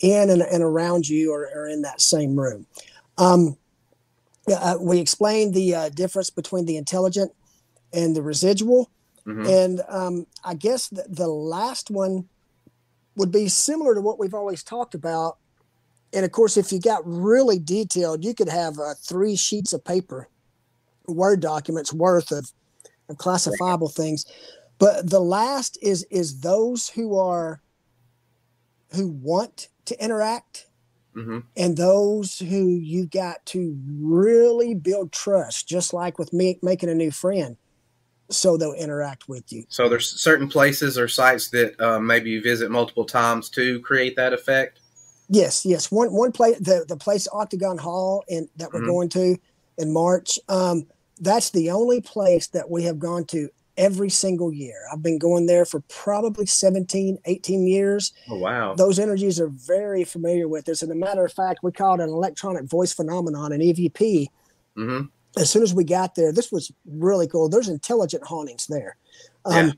in and, and around you or, or, in that same room. Um, uh, we explained the uh, difference between the intelligent and the residual. Mm-hmm. And um, I guess the, the last one would be similar to what we've always talked about. And of course, if you got really detailed, you could have uh, three sheets of paper, Word documents worth of, of classifiable things. But the last is is those who are who want to interact Mm-hmm. and those who you got to really build trust, just like with me making a new friend so they'll interact with you. So there's certain places or sites that uh, maybe you visit multiple times to create that effect. Yes, yes. One one place the the place Octagon Hall and that we're mm-hmm. going to in March. Um, that's the only place that we have gone to every single year. I've been going there for probably 17, 18 years. Oh, wow. Those energies are very familiar with us. And a matter of fact, we call it an electronic voice phenomenon, an EVP. Mm-hmm. As soon as we got there, this was really cool. There's intelligent hauntings there. Um, yeah.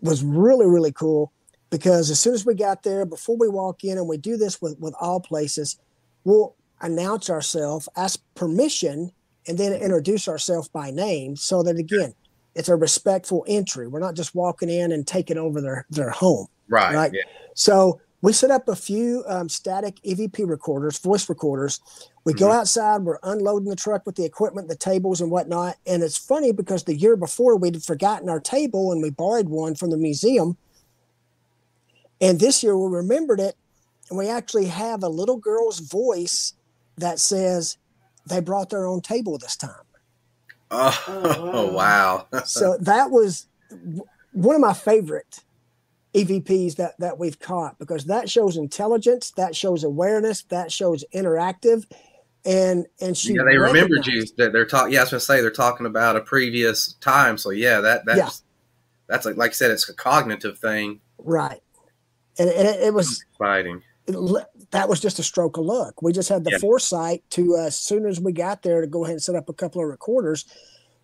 Was really, really cool because as soon as we got there, before we walk in, and we do this with, with all places, we'll announce ourselves, ask permission, and then introduce ourselves by name so that, again, it's a respectful entry. We're not just walking in and taking over their their home. Right. Right. Yeah. So we set up a few um, static EVP recorders, voice recorders. We mm-hmm. go outside. We're unloading the truck with the equipment, the tables, and whatnot. And it's funny because the year before we'd forgotten our table and we borrowed one from the museum. And this year we remembered it, and we actually have a little girl's voice that says they brought their own table this time. Oh, oh wow. so that was one of my favorite EVPs that, that we've caught because that shows intelligence, that shows awareness, that shows interactive. And and she yeah, they remembered you that they're talking. Yeah, I was gonna say they're talking about a previous time. So yeah, that that's yeah. that's like like I said, it's a cognitive thing, right? And, and it, it was exciting. That was just a stroke of luck. We just had the yeah. foresight to, uh, as soon as we got there, to go ahead and set up a couple of recorders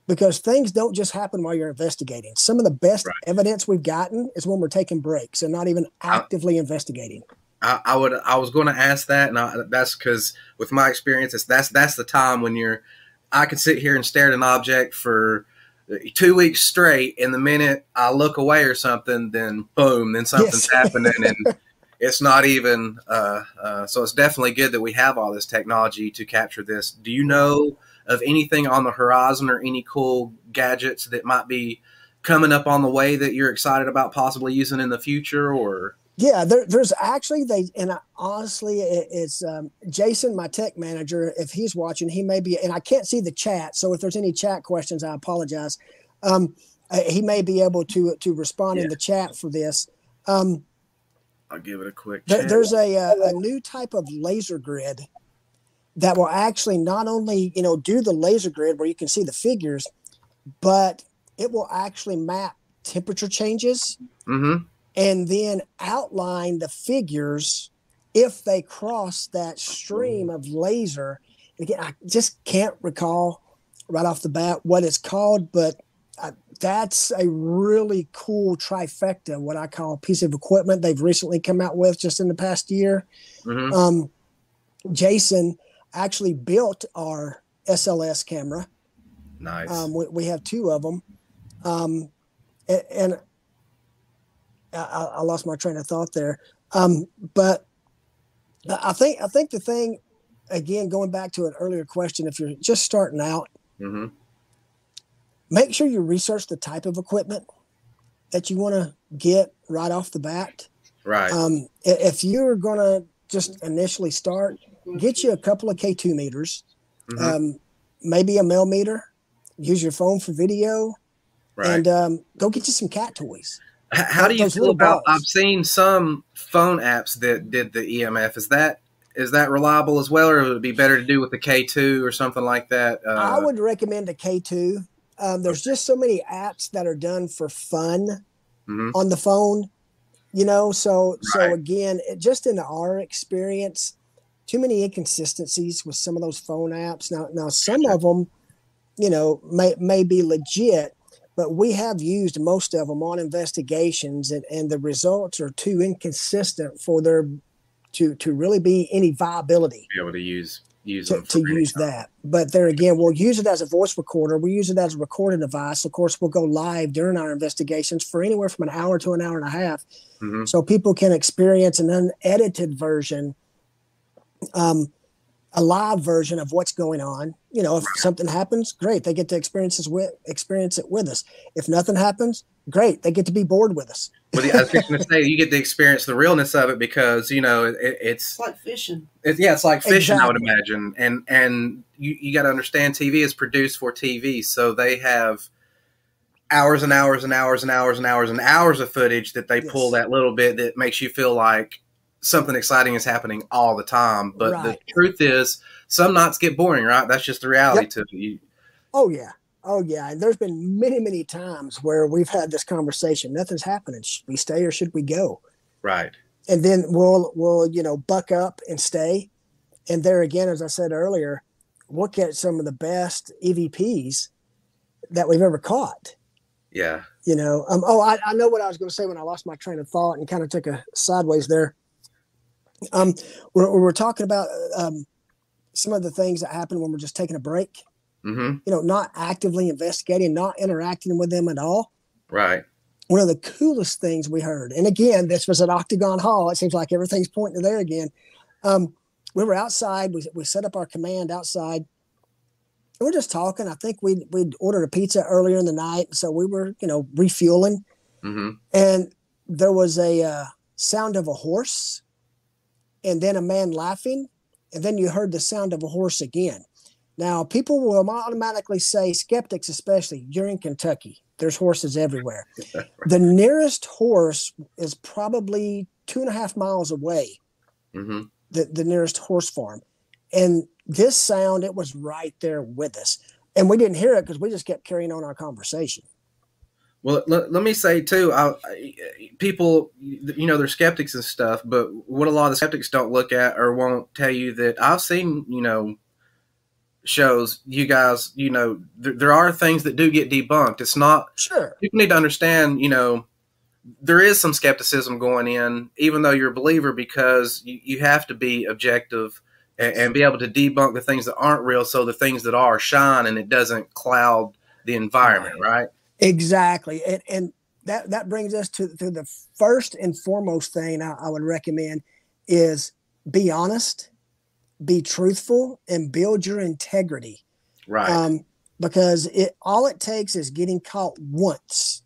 because things don't just happen while you're investigating. Some of the best right. evidence we've gotten is when we're taking breaks and not even actively I, investigating. I, I, would. I was going to ask that, and I, that's because with my experience, it's, that's that's the time when you're. I could sit here and stare at an object for two weeks straight, and the minute I look away or something, then boom, then something's yes. happening, and it's not even uh, uh, so it's definitely good that we have all this technology to capture this do you know of anything on the horizon or any cool gadgets that might be coming up on the way that you're excited about possibly using in the future or yeah there, there's actually they and I, honestly it, it's um, jason my tech manager if he's watching he may be and i can't see the chat so if there's any chat questions i apologize um, uh, he may be able to to respond yeah. in the chat for this um, I'll give it a quick. There, there's a, a, uh, a new type of laser grid that will actually not only you know do the laser grid where you can see the figures, but it will actually map temperature changes mm-hmm. And then outline the figures if they cross that stream of laser. Again, I just can't recall right off the bat what it's called, but that's a really cool trifecta, what I call a piece of equipment they've recently come out with just in the past year. Mm-hmm. Um, Jason actually built our SLS camera. Nice. Um, we, we, have two of them. Um, and, and I, I, lost my train of thought there. Um, but I think I think the thing, again, going back to an earlier question, if you're just starting out, mm-hmm make sure you research the type of equipment that you want to get right off the bat. Right. Um, if you're going to just initially start, get you a couple of K2 meters, mm-hmm. um, maybe a mel meter, use your phone for video, right. and um, go get you some cat toys. How do you feel about? I've seen some phone apps that did the EMF. Is that is that reliable as well, or would it be better to do with the K two or something like that? Uh, I would recommend a K two. Um, there's just so many apps that are done for fun mm-hmm. on the phone, you know. So right. so again, it, just in our experience, too many inconsistencies with some of those phone apps. Now now some of them, you know, may may be legit, but we have used most of them on investigations, and and the results are too inconsistent for there to to really be any viability. Be able to use use to, to use that. But there again, we'll use it as a voice recorder. We use it as a recording device. Of course, we'll go live during our investigations for anywhere from an hour to an hour and a half, mm-hmm. so people can experience an unedited version, um, a live version of what's going on. You know, if something happens, great, they get to experience with experience it with us. If nothing happens, great, they get to be bored with us. Well, I was going to say you get to experience the realness of it because you know it, it's, it's like fishing. It, yeah, it's like fishing. Exactly. I would imagine, and and you you got to understand TV is produced for TV, so they have hours and hours and hours and hours and hours and hours of footage that they yes. pull that little bit that makes you feel like something exciting is happening all the time. But right. the truth is, some nights get boring, right? That's just the reality yep. to you. Oh yeah, Oh yeah, and there's been many, many times where we've had this conversation. Nothing's happening. Should we stay or should we go? Right. And then we'll we'll you know buck up and stay. And there again, as I said earlier, we'll catch some of the best EVPs that we've ever caught. Yeah. You know. Um. Oh, I, I know what I was going to say when I lost my train of thought and kind of took a sideways there. Um, we're we're talking about um some of the things that happen when we're just taking a break Mm-hmm. You know, not actively investigating, not interacting with them at all. Right. One of the coolest things we heard, and again, this was at Octagon Hall. It seems like everything's pointing to there again. Um, we were outside. We, we set up our command outside. And we're just talking. I think we we'd ordered a pizza earlier in the night, so we were you know refueling. Mm-hmm. And there was a uh, sound of a horse, and then a man laughing, and then you heard the sound of a horse again. Now, people will automatically say, skeptics especially, you're in Kentucky. There's horses everywhere. the nearest horse is probably two and a half miles away, mm-hmm. the, the nearest horse farm. And this sound, it was right there with us. And we didn't hear it because we just kept carrying on our conversation. Well, let, let me say too, I, people, you know, they're skeptics and stuff, but what a lot of the skeptics don't look at or won't tell you that I've seen, you know, shows you guys you know th- there are things that do get debunked. It's not sure. People need to understand you know there is some skepticism going in even though you're a believer because you, you have to be objective and, and, be able to debunk the things that aren't real so the things that are shine and it doesn't cloud the environment right, right? Exactly and, and that that brings us to, to the first and foremost thing I, I would recommend is be honest be truthful and build your integrity. Right. Um, because it all it takes is getting caught once.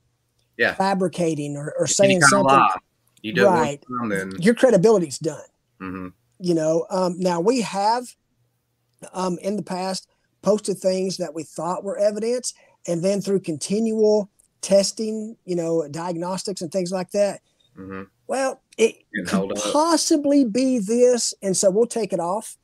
Yeah. Fabricating or, or saying something. You do right. Then. Your credibility's done. Mm-hmm. You know, um, now we have um, in the past posted things that we thought were evidence, and then through continual testing, you know, diagnostics and things like that, mm-hmm. well, it could possibly be this, and so we'll take it off.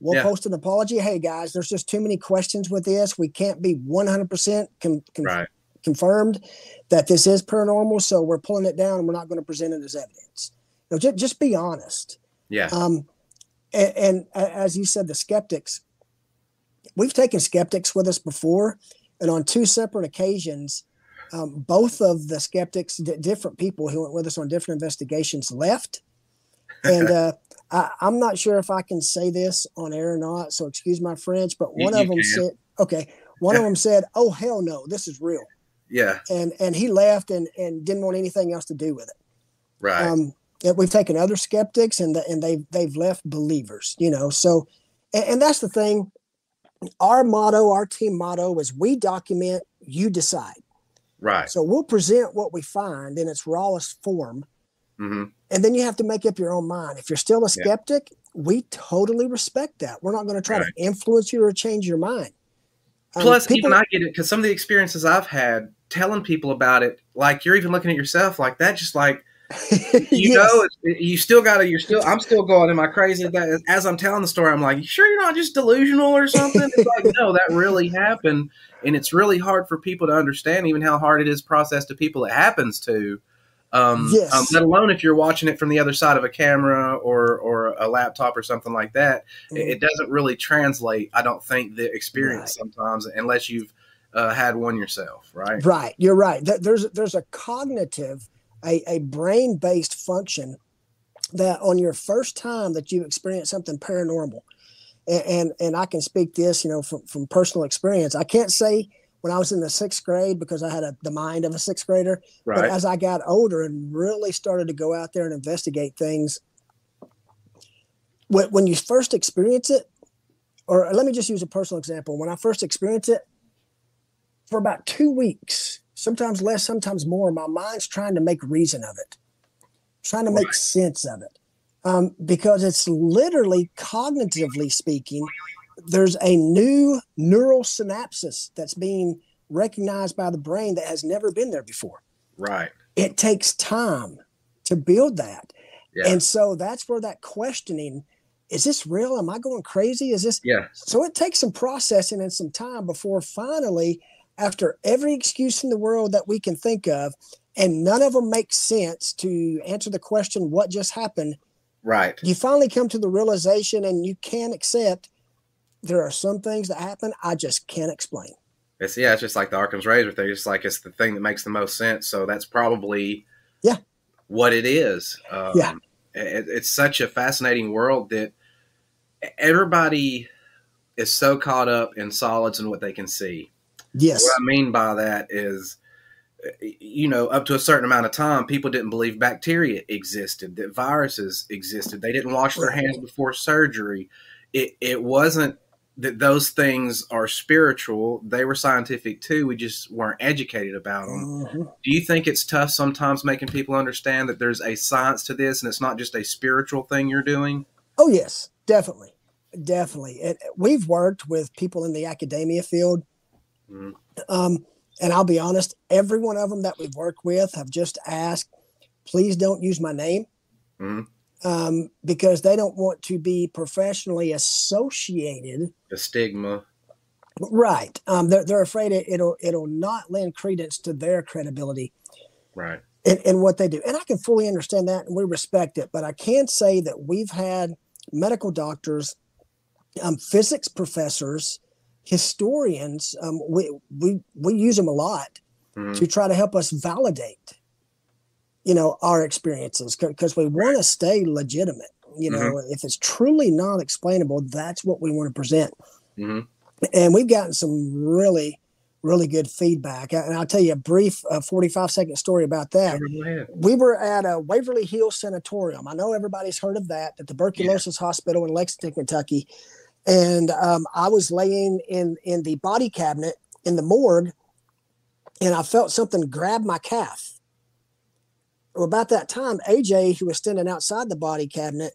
We'll yeah. post an apology. Hey guys, there's just too many questions with this. We can't be 100% con- con- right. confirmed that this is paranormal, so we're pulling it down and we're not going to present it as evidence. You know, just, just be honest. Yeah. Um, and, and as you said, the skeptics, we've taken skeptics with us before, and on two separate occasions, um, both of the skeptics, d- different people who went with us on different investigations, left. And uh, I, am not sure if I can say this on air or not, so excuse my French, but one you, of them can. said, okay, one of them said, "Oh hell no, this is real." Yeah. And and he left and and didn't want anything else to do with it. Right. Um, we've taken other skeptics and the, and they've they've left believers, you know. So, and, and that's the thing. Our motto, our team motto, is we document, you decide. Right. So we'll present what we find in its rawest form. Mm-hmm. And then you have to make up your own mind. If you're still a skeptic, yeah. we totally respect that. We're not going to try right. to influence you or change your mind. Um, Plus, people, even I get it because some of the experiences I've had telling people about it, like you're even looking at yourself like that, just like you yes. know, you still got to. You're still. I'm still going. Am I crazy? That as I'm telling the story, I'm like, you sure you're not just delusional or something? It's like, no, that really happened, and it's really hard for people to understand, even how hard it is process to people it happens to. Um, yes. um, let alone if you're watching it from the other side of a camera or or a laptop or something like that, mm-hmm. it, it, doesn't really translate. I don't think the experience right. sometimes, unless you've uh, had one yourself, right? Right. You're right. There's there's a cognitive, a, a brain based function that on your first time that you experience something paranormal, and, and and I can speak this, you know, from from personal experience. I can't say when I was in the sixth grade because I had a, the mind of a sixth grader. Right. But as I got older and really started to go out there and investigate things, when, when you first experience it, or let me just use a personal example. When I first experienced it, for about two weeks, sometimes less, sometimes more, my mind's trying to make reason of it, trying to make sense of it. Um, because it's literally cognitively speaking, there's a new neural synapses that's being recognized by the brain that has never been there before. Right. It takes time to build that. Yeah. And so that's where that questioning is this real? Am I going crazy? Is this? Yeah. So it takes some processing and some time before finally, after every excuse in the world that we can think of, and none of them make sense to answer the question, what just happened? Right. You finally come to the realization and you can accept there are some things that happen I just can't explain. It's yeah, it's just like the Occam's razor thing. It's like it's the thing that makes the most sense. So that's probably yeah what it is. Um, yeah, it, it's such a fascinating world that everybody is so caught up in solids and what they can see. Yes. What I mean by that is, you know, up to a certain amount of time, people didn't believe bacteria existed, that viruses existed. They didn't wash their hands before surgery. It, it wasn't that those things are spiritual. They were scientific too. We just weren't educated about them. Mm-hmm. Do you think it's tough sometimes making people understand that there's a science to this and it's not just a spiritual thing you're doing? Oh, yes, definitely. Definitely. It, we've worked with people in the academia field. Mm-hmm. Um, and I'll be honest, every one of them that we've worked with have just asked, please don't use my name. Mm-hmm um, because they don't want to be professionally associated. The stigma. Right. Um, they're, they're afraid it, it'll it'll not lend credence to their credibility. Right. In, in what they do. And I can fully understand that and we respect it. But I can say that we've had medical doctors, um, physics professors, historians, um, we, we, we use them a lot mm-hmm. to try to help us validate you know our experiences because we want to stay legitimate you know mm-hmm. if it's truly non explainable that's what we want to present mm-hmm. and we've gotten some really really good feedback and i'll tell you a brief uh, 45 second story about that we were at a waverly Hills sanatorium i know everybody's heard of that the tuberculosis yeah. hospital in lexington kentucky and um, i was laying in in the body cabinet in the morgue and i felt something grab my calf well, about that time, AJ, who was standing outside the body cabinet,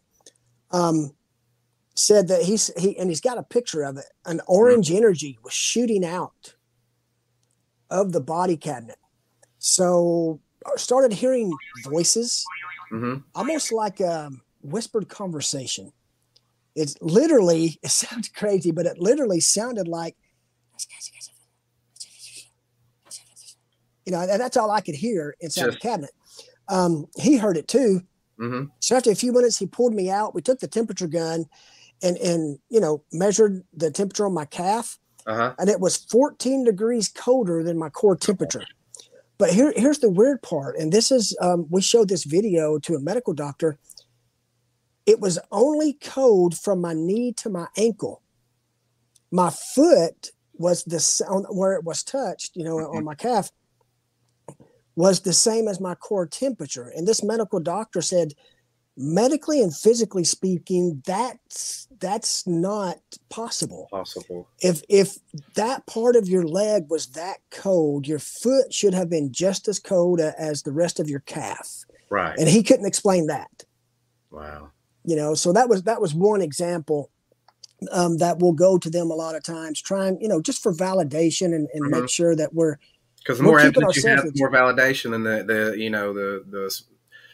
um, said that he's he and he's got a picture of it. An orange mm-hmm. energy was shooting out of the body cabinet. So I started hearing voices, mm-hmm. almost like a whispered conversation. It's literally, it sounds crazy, but it literally sounded like, you know, and that's all I could hear inside Just, the cabinet um, he heard it too. Mm-hmm. So after a few minutes, he pulled me out. We took the temperature gun and and you know measured the temperature on my calf, uh-huh. and it was 14 degrees colder than my core temperature. But here here's the weird part, and this is um, we showed this video to a medical doctor. It was only cold from my knee to my ankle. My foot was the where it was touched, you know, mm-hmm. on my calf was the same as my core temperature. And this medical doctor said, medically and physically speaking, that's that's not possible. Possible. If if that part of your leg was that cold, your foot should have been just as cold as the rest of your calf. Right. And he couldn't explain that. Wow. You know, so that was that was one example um, that will go to them a lot of times, trying, you know, just for validation and, and mm-hmm. make sure that we're because the more evidence you have, the more validation, and the the you know the the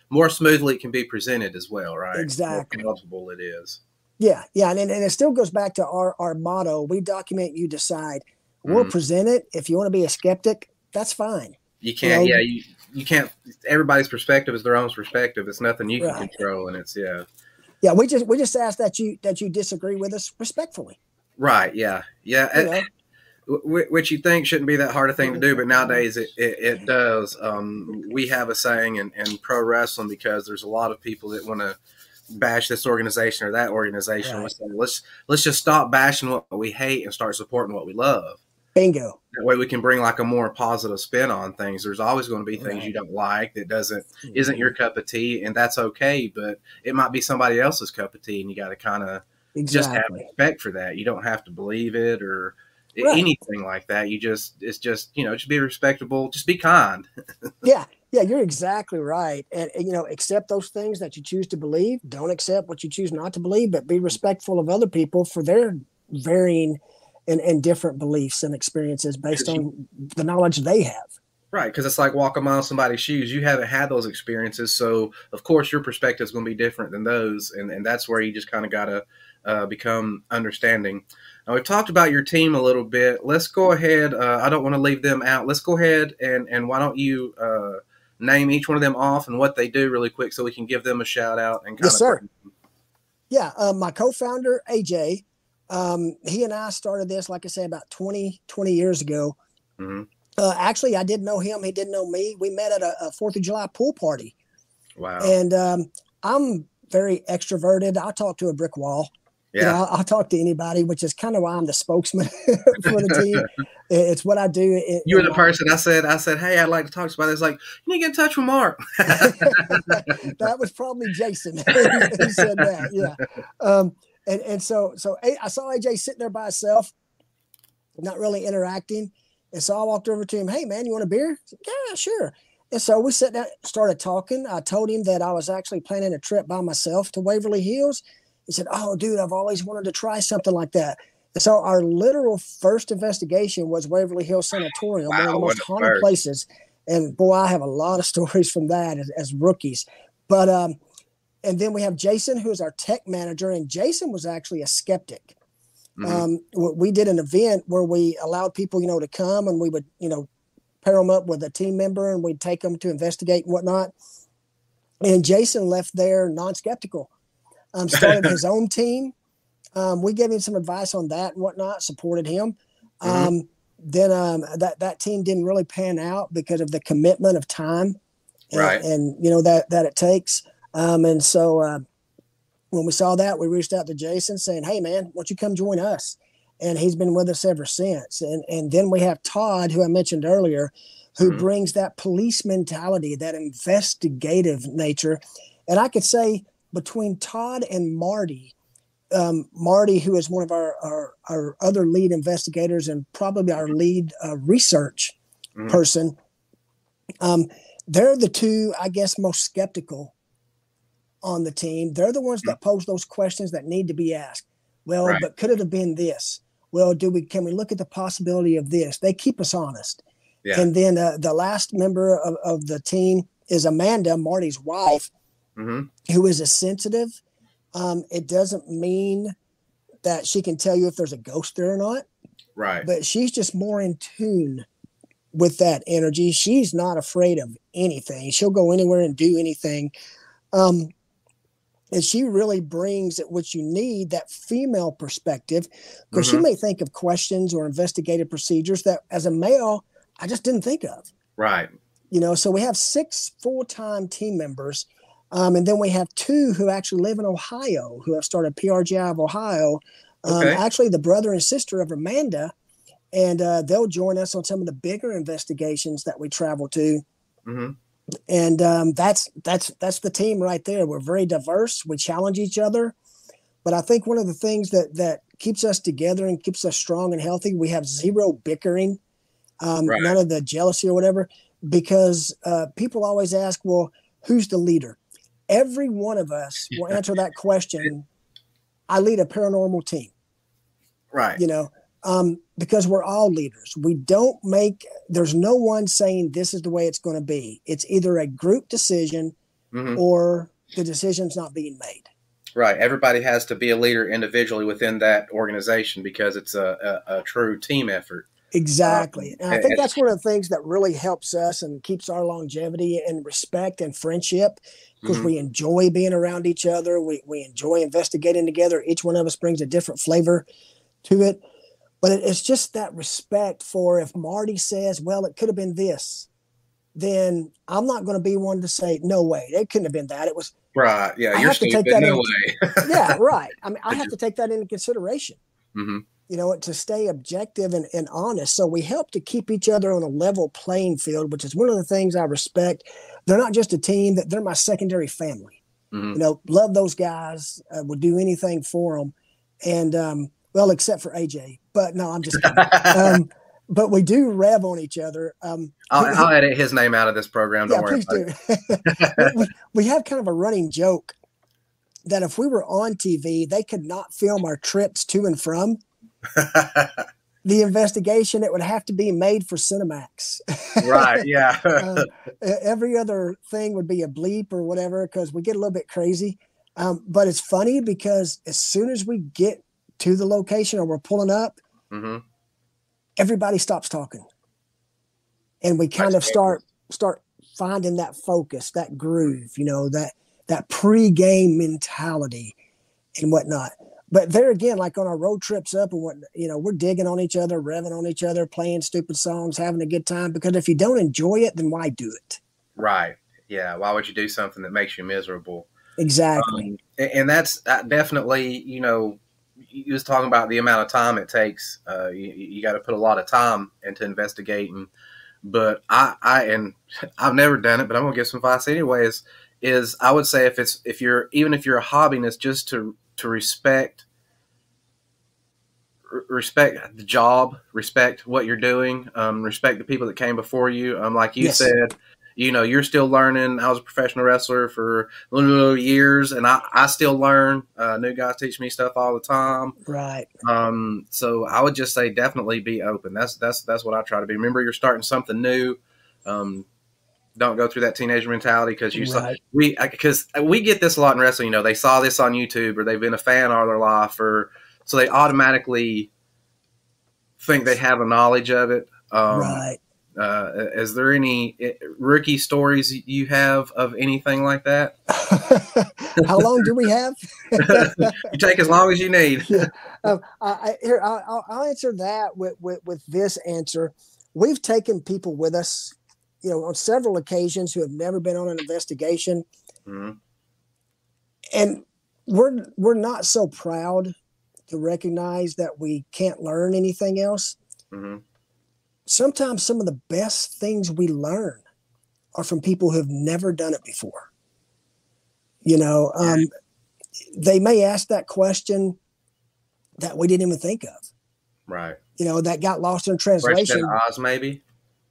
more smoothly it can be presented as well, right? Exactly. more palatable it is. Yeah, yeah, and, and it still goes back to our our motto: we document, you decide. We'll mm-hmm. present it. If you want to be a skeptic, that's fine. You can't. You know? Yeah, you you can't. Everybody's perspective is their own perspective. It's nothing you can right. control, and it's yeah. Yeah, we just we just ask that you that you disagree with us respectfully. Right. Yeah. Yeah. You which you think shouldn't be that hard a thing to do, but nowadays it, it, it does. Um, we have a saying in, in, pro wrestling because there's a lot of people that want to bash this organization or that organization. Right. Let's, let's let's just stop bashing what we hate and start supporting what we love. Bingo. That way we can bring like a more positive spin on things. There's always going to be things right. you don't like that doesn't hmm. isn't your cup of tea, and that's okay. But it might be somebody else's cup of tea, and you got to kind of exactly. just have respect for that. You don't have to believe it or right. anything like that. You just it's just you know just be respectable, just be kind. yeah, yeah, you're exactly right. And, you know, accept those things that you choose to believe. Don't accept what you choose not to believe, but be respectful of other people for their varying and, and different beliefs and experiences based on the knowledge they have. Right, because it's like walk a mile in somebody's shoes. You haven't had those experiences, so of course your perspective is going to be different than those, and and that's where you just kind of got to uh, become understanding. Now we've talked about your team a little bit. Let's go ahead. Uh, I don't want to leave them out. Let's go ahead and and why don't you uh, name each one of them off and what they do really quick so we can give them a shout out and kind yes, of sir. Yeah, uh, my co-founder AJ, um, he and I started this, like I said, about 20, 20 years ago. Mm-hmm. Uh, actually, I didn't know him. He didn't know me. We met at a, Fourth of July pool party. Wow. And um, I'm very extroverted. I talk to a brick wall. Yeah. You know, I'll, I'll, talk to anybody, which is kind of why I'm the spokesman for the team. it's what I do. In, you were the person I said, I said, Hey, I'd like to talk about this. Like, you need to get in touch with Mark. that was probably Jason who said that. Yeah. Um, and, and so, so I saw AJ sitting there by himself, not really interacting. And so I walked over to him, Hey man, you want a beer? Said, yeah, sure. And so we sat down, started talking. I told him that I was actually planning a trip by myself to Waverly Hills. He said, Oh, dude, I've always wanted to try something like that. And so our literal first investigation was Waverly Hills Sanatorium, wow, one of the most haunted places. And boy, I have a lot of stories from that as, as rookies. But um, and then we have Jason, who is our tech manager, and Jason was actually a skeptic. Mm-hmm. Um, we did an event where we allowed people, you know, to come and we would, you know, pair them up with a team member and we'd take them to investigate and whatnot. And Jason left there non-skeptical, um, started his own team. Um, we gave him some advice on that and whatnot, supported him. Mm-hmm. Um, then um, that that team didn't really pan out because of the commitment of time, and, right? And you know that that it takes. Um, and so uh, when we saw that, we reached out to Jason saying, "Hey, man, why don't you come join us?" And he's been with us ever since. And and then we have Todd, who I mentioned earlier, who mm-hmm. brings that police mentality, that investigative nature. And I could say between Todd and Marty, um, Marty, who is one of our, our, our other lead investigators and probably our lead uh, research mm-hmm. person, um, they're the two, I guess, most skeptical on the team. They're the ones that pose those questions that need to be asked. Well, right. but could it have been this? Well, do we can we look at the possibility of this? They keep us honest. Yeah. And then uh, the last member of, of the team is Amanda, Marty's wife, mm-hmm. who is a sensitive. Um, it doesn't mean that she can tell you if there's a ghost there or not. Right. But she's just more in tune with that energy. She's not afraid of anything. She'll go anywhere and do anything. Um, and she really brings what you need that female perspective because mm-hmm. she may think of questions or investigative procedures that as a male i just didn't think of. Right. You know so we have six full-time team members um, and then we have two who actually live in ohio who have started prgi of ohio. Um, okay. actually the brother and sister of amanda and uh, they'll join us on some of the bigger investigations that we travel to. Mm-hmm and um, that's that's that's the team right there. We're very diverse. We challenge each other, but I think one of the things that that keeps us together and keeps us strong and healthy, we have zero bickering, um, right. none of the jealousy or whatever. Because uh, people always ask, well, who's the leader? Every one of us will answer that question. I lead a paranormal team. Right. You know, um, because we're all leaders. We don't make, there's no one saying this is the way it's going to be. It's either a group decision mm-hmm. or the decision's not being made. Right. Everybody has to be a leader individually within that organization because it's a, a, a true team effort. Exactly. Um, and I think that's one of the things that really helps us and keeps our longevity and respect and friendship because mm-hmm. we enjoy being around each other. We, we enjoy investigating together. Each one of us brings a different flavor to it. But it's just that respect for if Marty says, well, it could have been this, then I'm not going to be one to say, no way, it couldn't have been that. It was right. Yeah, I you're have to take that no into, way. yeah, right. I mean, I have to take that into consideration. Mm-hmm. You know, to stay objective and, and honest. So we help to keep each other on a level playing field, which is one of the things I respect. They're not just a team; that they're my secondary family. Mm-hmm. You know, love those guys. Uh, would do anything for them, and um, well, except for AJ. But no, I'm just um, but we do rev on each other. Um, I'll, I'll, edit his name out of this program. Don't yeah, worry. Please do. we, we have kind of a running joke that if we were on TV, they could not film our trips to and from the investigation. It would have to be made for Cinemax. right. Yeah. uh, every other thing would be a bleep or whatever because we get a little bit crazy. Um, but it's funny because as soon as we get to the location or we're pulling up, mm-hmm. everybody stops talking, and we kind That's of start start finding that focus, that groove, you know, that that pre-game mentality and whatnot. But there again, like on our road trips up and what you know, we're digging on each other, revving on each other, playing stupid songs, having a good time. Because if you don't enjoy it, then why do it? Right. Yeah. Why would you do something that makes you miserable? Exactly. Um, and that's uh, definitely, you know, you was talking about the amount of time it takes. Uh, you, you got to put a lot of time into investigating. But I, I, and I've never done it, but I'm gonna give some advice anyways. Is I would say if it's if you're even if you're a hobbyist, just to to respect respect the job, respect what you're doing, um, respect the people that came before you. Um, like you yes. said, you know, you're still learning. I was a professional wrestler for little years, and I, I still learn. Uh, new guys teach me stuff all the time. Right. Um, so I would just say definitely be open. That's that's that's what I try to be. Remember, you're starting something new. Um, don't go through that teenager mentality because you right. saw we because we get this a lot in wrestling. You know, they saw this on YouTube or they've been a fan all their life, or so they automatically think they have a knowledge of it. Um, right. Uh, is there any eh, rookie stories you have of anything like that? How long do we have? you take as long as you need. Yeah. Um, I, here, I'll, I'll, answer that with, with, with this answer. We've taken people with us you know, on several occasions who have never been on an investigation. Mm-hmm. And we're we're not so proud to recognize that we can't learn anything else. Mm-hmm. Sometimes some of the best things we learn are from people who have never done it before. You know, um, they may ask that question that we didn't even think of. Right. You know, that got lost in translation. Oz, maybe.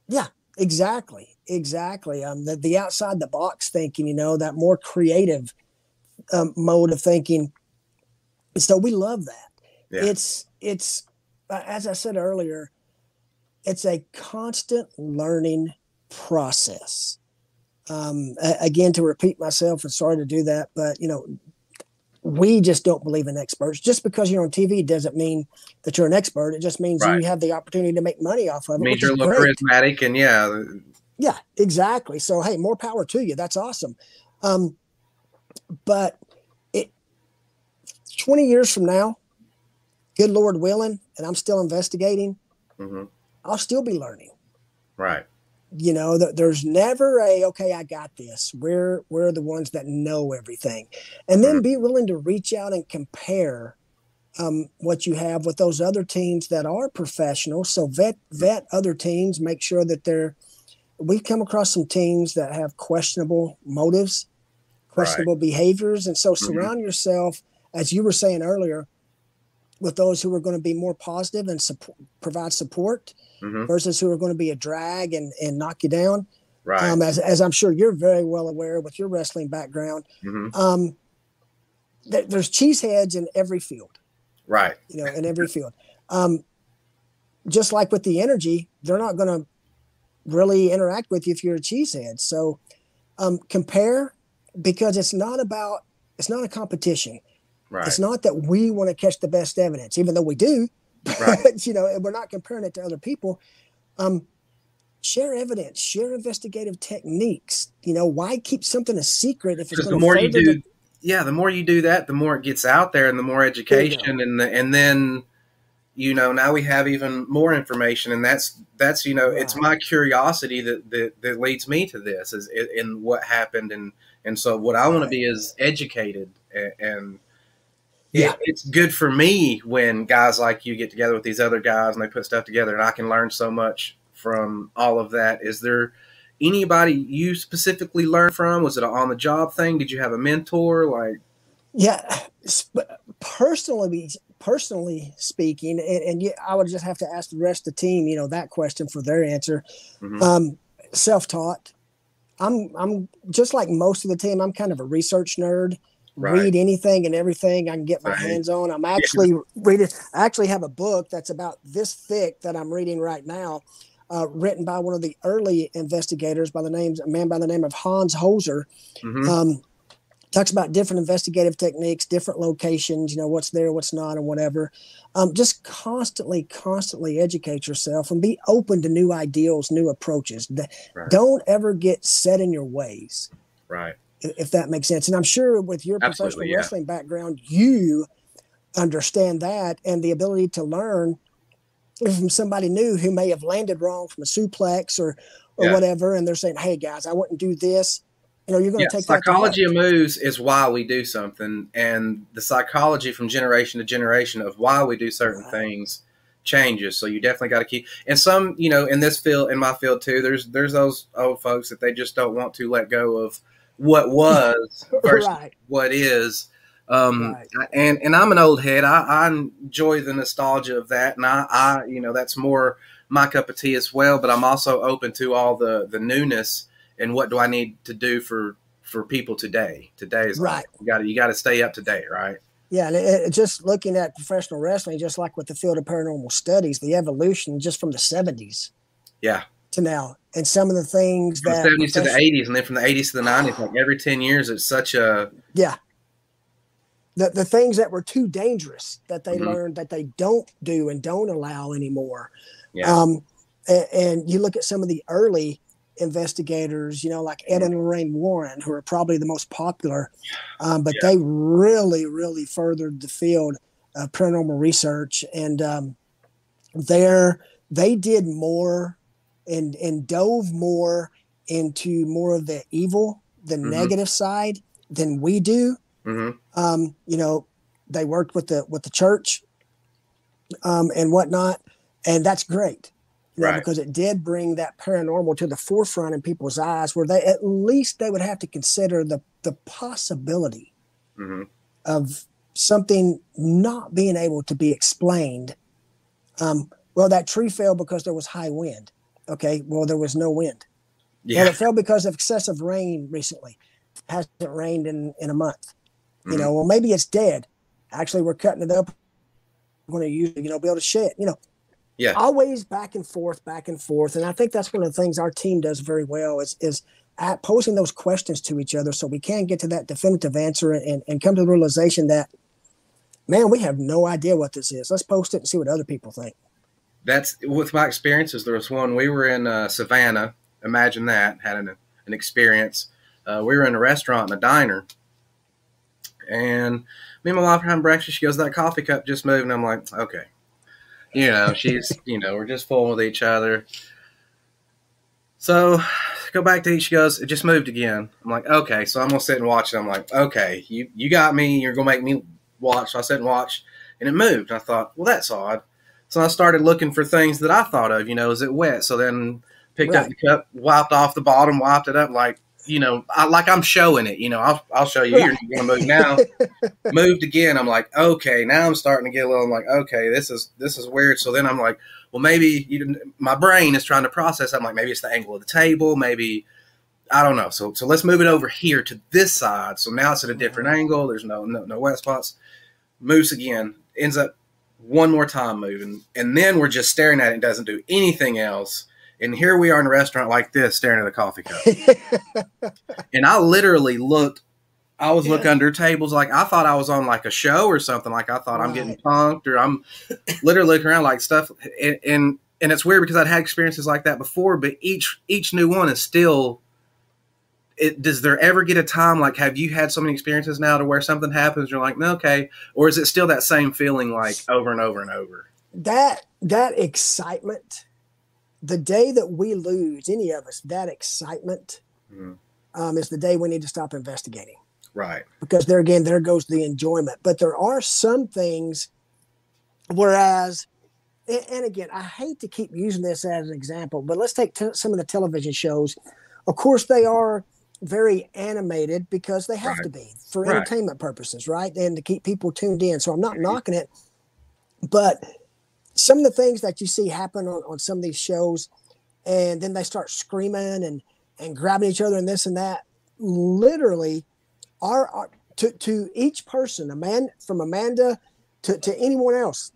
Yeah, Exactly, exactly. Um, the the outside the box thinking, you know, that more creative um, mode of thinking. So we love that. Yeah. It's it's uh, as I said earlier, it's a constant learning process. Um, again, to repeat myself, and sorry to do that, but you know, we just don't believe in experts. Just because you're on TV doesn't mean that you're an expert. It just means right. you have the opportunity to make money off of it. Means you're charismatic and yeah. Yeah, exactly. So hey, more power to you. That's awesome. Um, but it 20 years from now, good Lord willing, and I'm still investigating, mm-hmm. I'll still be learning. Right you know there's never a okay i got this we're we're the ones that know everything and then mm-hmm. be willing to reach out and compare um, what you have with those other teams that are professional so vet vet other teams make sure that they're we've come across some teams that have questionable motives questionable right. behaviors and so mm-hmm. surround mm-hmm. yourself as you were saying earlier with those who are going to be more positive and support, provide support mm-hmm. versus who are going to be a drag and, and knock you down. Right. Um, as, as I'm sure you're very well aware with your wrestling background, mm-hmm. um, th- there's cheeseheads in every field. Right. You know, in every field. Um, just like with the energy, they're not going to really interact with you if you're a cheesehead. So um, compare because it's not about, it's not a competition. Right. It's not that we want to catch the best evidence, even though we do. Right. But, you know, we're not comparing it to other people. Um, share evidence, share investigative techniques. You know, why keep something a secret if it's the more you do, the, yeah, the more you do that, the more it gets out there, and the more education, and the, and then you know now we have even more information and that's that's you know wow. it's my curiosity that, that that leads me to this is in what happened and and so what i want to be is educated and, and yeah, it's good for me when guys like you get together with these other guys and they put stuff together, and I can learn so much from all of that. Is there anybody you specifically learned from? Was it an on the job thing? Did you have a mentor? Like, yeah, personally, personally speaking, and, and I would just have to ask the rest of the team, you know, that question for their answer. Mm-hmm. Um, Self taught. I'm I'm just like most of the team. I'm kind of a research nerd right. read anything and everything I can get my right. hands on. I'm actually reading. I actually have a book that's about this thick that I'm reading right now, uh, written by one of the early investigators by the names a man by the name of Hans Holzer. Mm-hmm. Um, talks about different investigative techniques, different locations, you know, what's there, what's not, and whatever. Um, just constantly, constantly educate yourself and be open to new ideals, new approaches. Right. Don't ever get set in your ways. Right. If that makes sense. And I'm sure with your Absolutely, professional yeah. wrestling background, you understand that and the ability to learn from somebody new who may have landed wrong from a suplex or or yeah. whatever, and they're saying, "Hey guys, I wouldn't do this." You know, you're going to yeah, take psychology of moves is why we do something, and the psychology from generation to generation of why we do certain right. things changes. So you definitely got to keep. And some, you know, in this field, in my field too, there's there's those old folks that they just don't want to let go of what was versus right. what is. Um, right. and and I'm an old head. I, I enjoy the nostalgia of that, and I, I you know that's more my cup of tea as well. But I'm also open to all the the newness and what do I need to do for for people today. Today is right. Like, you got to you got to stay up to date, right? Yeah, and it, it, just looking at professional wrestling, just like with the field of paranormal studies, the evolution just from the '70s, yeah, to now, and some of the things from that the '70s to the '80s, and then from the '80s to the '90s, like every ten years, it's such a yeah. The, the things that were too dangerous that they mm-hmm. learned that they don't do and don't allow anymore yeah. Um, and, and, you look at some of the early investigators, you know, like Ed and Lorraine Warren, who are probably the most popular, um, but yeah. they really, really furthered the field of paranormal research. And um, there, they did more and, and dove more into more of the evil, the mm-hmm. negative side than we do. Mm-hmm. Um, you know, they worked with the with the church um, and whatnot and that's great know, right. because it did bring that paranormal to the forefront in people's eyes where they at least they would have to consider the the possibility mm-hmm. of something not being able to be explained um, well that tree fell because there was high wind okay? Well there was no wind. Yeah. well it fell because of excessive rain recently. It hasn't rained in in a month. Mm-hmm. you know well maybe it's dead. Actually we're cutting it up. We're going to use you know be able to shed you know. Yeah. Always back and forth back and forth and i think that's one of the things our team does very well is is at posing those questions to each other so we can get to that definitive answer and, and come to the realization that man we have no idea what this is. Let's post it and see what other people think that's with my experiences there was one we were in uh, savannah imagine that had an, an experience uh, we were in a restaurant in a diner and me and my wife having breakfast she goes that coffee cup just moved and i'm like okay you know, she's, you know, we're just fooling with each other. So go back to each. She goes, it just moved again. I'm like, okay. So I'm gonna sit and watch it. I'm like, okay, you you got me. You're gonna make me watch. So I sit and watch, and it moved. I thought, well, that's odd. So I started looking for things that I thought of. You know, is it wet? So then picked right. up the cup, wiped off the bottom, wiped it up. Like you know, I, like I'm showing it. You know, I'll, I'll show you. You're going to move now. Moved again. I'm like, okay. Now I'm starting to get a little. I'm like, okay, this is this is weird. So then I'm like, well, maybe you, my brain is trying to process. I'm like, maybe it's the angle of the table. Maybe I don't know. So so let's move it over here to this side. So now it's at a different mm-hmm. angle. There's no no, no wet spots. Moves again. Ends up one more time moving, and then we're just staring at it. and Doesn't do anything else and here we are in a restaurant like this, staring at a coffee cup. and I literally looked. I was yeah. looking under tables like I thought I was on like a show or something. Like I thought right. I'm getting punked or I'm literally looking around like stuff. And, and and it's weird because I'd had experiences like that before, but each each new one is still. It, does there ever get a time like have you had so many experiences now to where something happens you're like no okay or is it still that same feeling like over and over and over? That that excitement the day that we lose any of us that excitement mm-hmm. um, is the day we need to stop investigating. Right. Because there again there goes the enjoyment. But there are some things whereas and again i hate to keep using this as an example but let's take t- some of the television shows. Of course they are very animated because they have right. to be for right. entertainment purposes right and to keep people tuned in so i'm not mm-hmm. knocking it but some of the things that you see happen on, on some of these shows, and then they start screaming and and grabbing each other and this and that. Literally, are, are to to each person, a man from Amanda to to anyone else.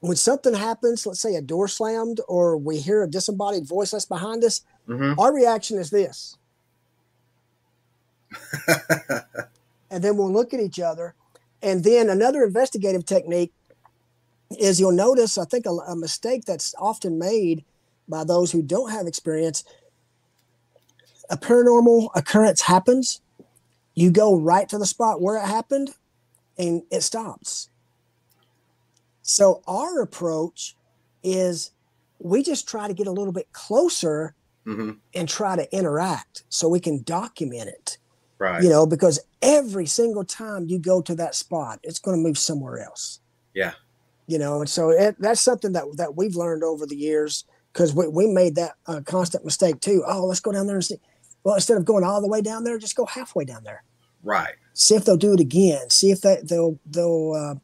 When something happens, let's say a door slammed or we hear a disembodied voice that's behind us, mm-hmm. our reaction is this. and then we'll look at each other. And then another investigative technique is you'll notice, I think, a, a mistake that's often made by those who don't have experience. A paranormal occurrence happens, you go right to the spot where it happened, and it stops. So our approach is we just try to get a little bit closer mm-hmm. and try to interact so we can document it. Right. You know, because every single time you go to that spot, it's going to move somewhere else. Yeah. You know, and so it, that's something that that we've learned over the years because we, we made that uh, constant mistake too. Oh, let's go down there and see. Well, instead of going all the way down there, just go halfway down there. Right. See if they'll do it again. See if they, they'll they'll uh,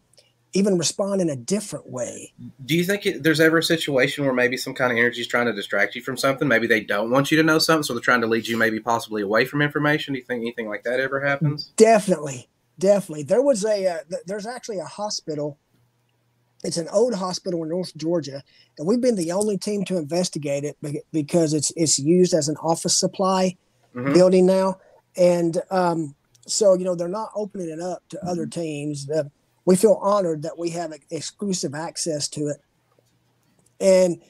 even respond in a different way. Do you think it, there's ever a situation where maybe some kind of energy is trying to distract you from something? Maybe they don't want you to know something, so they're trying to lead you maybe possibly away from information. Do you think anything like that ever happens? Definitely, definitely. There was a uh, th- there's actually a hospital. It's an old hospital in North Georgia, and we've been the only team to investigate it because it's it's used as an office supply mm-hmm. building now, and um, so you know they're not opening it up to other teams. We feel honored that we have exclusive access to it. And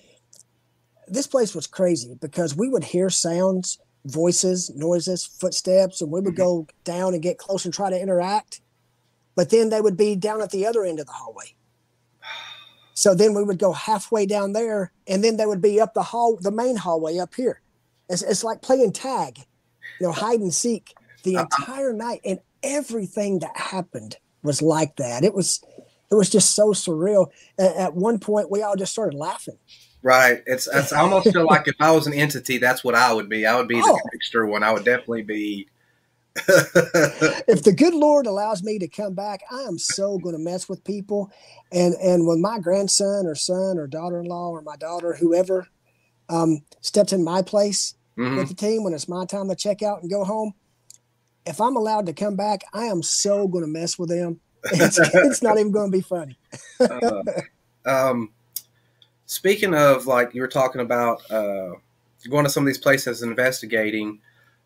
this place was crazy because we would hear sounds, voices, noises, footsteps, and we would mm-hmm. go down and get close and try to interact. But then they would be down at the other end of the hallway. So then we would go halfway down there, and then they would be up the hall, the main hallway up here. It's, it's like playing tag, you know, hide and seek the uh-uh. entire night, and everything that happened was like that. It was it was just so surreal. At, at one point, we all just started laughing. Right. It's, it's I almost feel like if I was an entity, that's what I would be. I would be oh. the trickster one. I would definitely be. if the good Lord allows me to come back, I am so going to mess with people. And and when my grandson or son or daughter-in-law or my daughter, whoever, um, steps in my place mm-hmm. with the team when it's my time to check out and go home, if I'm allowed to come back, I am so going to mess with them. It's, it's not even going to be funny. uh, um, speaking of like you were talking about uh, going to some of these places and investigating.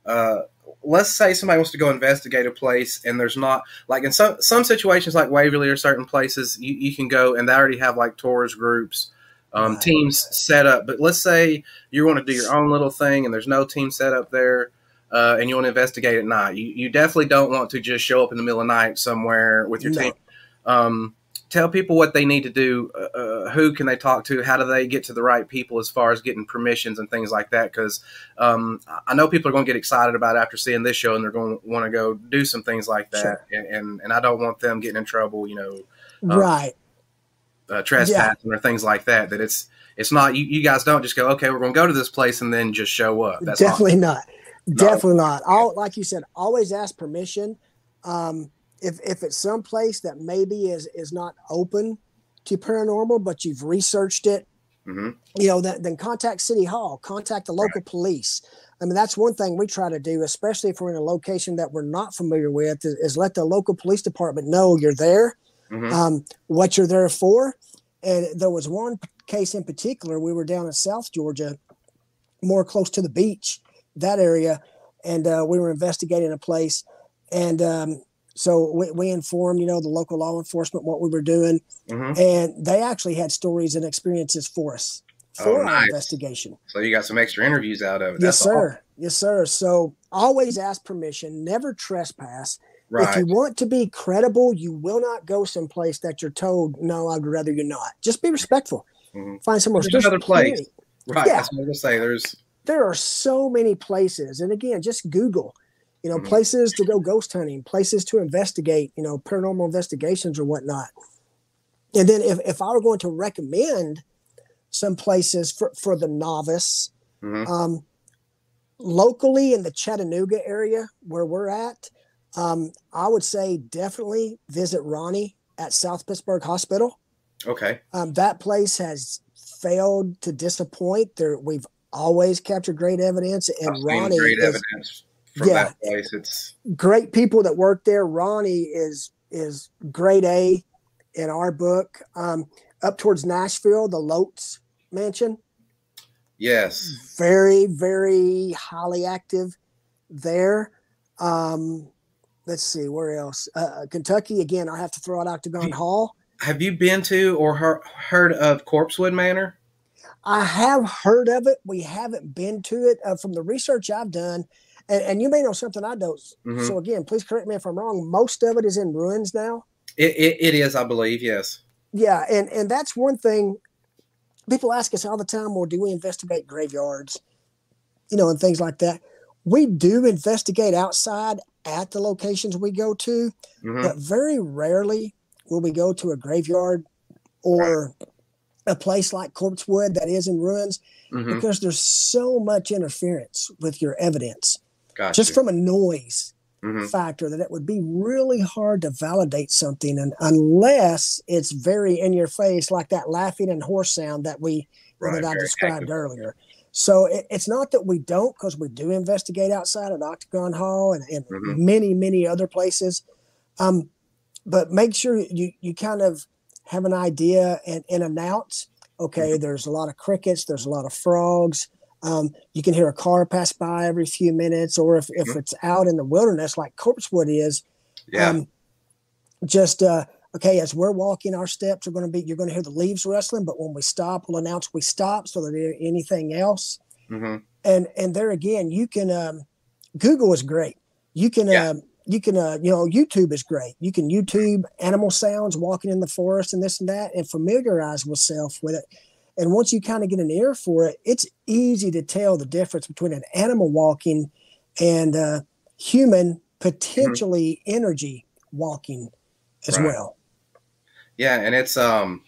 Uh, let's say somebody wants to go investigate a place and there's not like in some some situations like Waverly or certain places you, you can go and they already have like tours groups um, teams set up but let's say you want to do your own little thing and there's no team set up there uh, and you want to investigate at night. You, you definitely don't want to just show up in the middle of the night somewhere with your no. team. Um, tell people what they need to do. Uh, uh, who can they talk to? How do they get to the right people as far as getting permissions and things like that? Because um, I know people are going to get excited about after seeing this show, and they're going to want to go do some things like that. Sure. And, and, and I don't want them getting in trouble. You know, um, right? Uh, trespassing yeah. or things like that. That it's it's not you, you guys don't just go okay. We're going to go to this place and then just show up. That's definitely not. Definitely not. All like you said, always ask permission. Um, if if it's some place that maybe is is not open to paranormal, but you've researched it, mm-hmm. you know, that, then contact City Hall, contact the local right. police. I mean, that's one thing we try to do, especially if we're in a location that we're not familiar with, is, is let the local police department know you're there, mm-hmm. um, what you're there for. And there was one case in particular, we were down in South Georgia, more close to the beach, that area, and uh, we were investigating a place, and um, so we, we, informed you know the local law enforcement what we were doing, mm-hmm. and they actually had stories and experiences for us oh, for oh, nice. our investigation. So you got some extra interviews out of it. Yes, sir. Yes, sir. So always ask permission. Never trespass. Right. If you want to be credible, you will not go someplace that you're told, no, I'd rather you not. Just be respectful. Mm-hmm. Find somewhere. There's another place. Right. Yeah. That's what I was going to say. There's there are so many places. And again, just Google, you know, mm-hmm. places to go ghost hunting, places to investigate, you know, paranormal investigations or whatnot. And then if, if I were going to recommend some places for, for the novice, mm-hmm. um, locally in the Chattanooga area where we're at, um, I would say definitely visit Ronnie at South Pittsburg Hospital. Okay. Um, that place has failed to disappoint. There, we've always captured great evidence. And Ronnie, great is, evidence from yeah, that place. It's great people that work there. Ronnie is is grade A in our book. Um, up towards Nashville, the Lotz Mansion. Yes. Very, very highly active there. Um, let's see where else. Uh, uh, Kentucky again. I have to throw out Octagon Hall. Have you been to or heard, heard of Corpsewood Manor? I have heard of it. We haven't been to it. Uh, from the research I've done, and, and, you may know something I don't. Mm-hmm. So again, please correct me if I'm wrong. Most of it is in ruins now. It, it, it is, I believe, yes. Yeah, and and that's one thing. People ask us all the time, well, do we investigate graveyards? You know, and things like that. We do investigate outside at the locations we go to, mm-hmm. but very rarely will we go to a graveyard or right. A place like Corpsewood that is in ruins mm-hmm. because there's so much interference with your evidence. Gotcha. Just from a noise mm-hmm. factor that it would be really hard to validate something and unless it's very in your face like that laughing and horse sound that we right, that I described active. earlier. So it, it's not that we don't, because we do investigate outside at Octagon Hall and, and mm-hmm. many, many other places. Um, but make sure you you kind of have an idea and, and announce. Okay, mm-hmm. there's a lot of crickets. There's a lot of frogs. Um, you can hear a car pass by every few minutes, or if, if mm-hmm. it's out in the wilderness like Corpsewood is, yeah. Um, just uh, okay, as we're walking, our steps are going to be, you're going to hear the leaves rustling, but when we stop, we'll announce we stop so that anything else. Mm-hmm. And, and there again, you can, um, Google is great. You can, yeah. You can, uh, you know, YouTube is great. You can YouTube animal sounds walking in the forest and this and that and familiarize yourself with it. And once you kind of get an ear for it, it's easy to tell the difference between an animal walking and uh, human potentially mm-hmm. energy walking as right. well. Yeah, and it's um,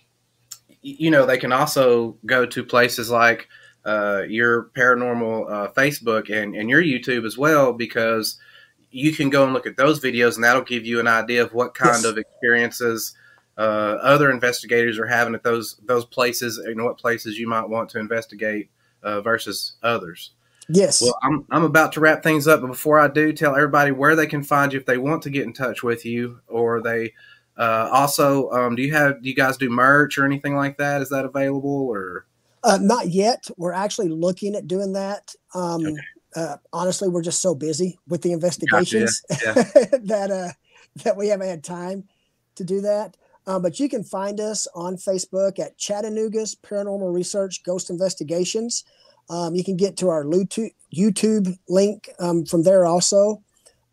you know, they can also go to places like uh, your paranormal uh, Facebook and and your YouTube as well because you can go and look at those videos and that'll give you an idea of what kind yes. of experiences uh, other investigators are having at those those places and what places you might want to investigate uh, versus others. Yes. Well, I'm, I'm about to wrap things up, but before I do, tell everybody where they can find you if they want to get in touch with you or they uh, also, um, do you have do you guys do merch or anything like that? Is that available or? Uh, not yet. We're actually looking at doing that. Um, okay. Uh, honestly, we're just so busy with the investigations gotcha, yeah. Yeah. that uh, that we haven't had time to do that. Uh, but you can find us on Facebook at Chattanooga's Paranormal Research Ghost Investigations. Um, you can get to our YouTube link um, from there also.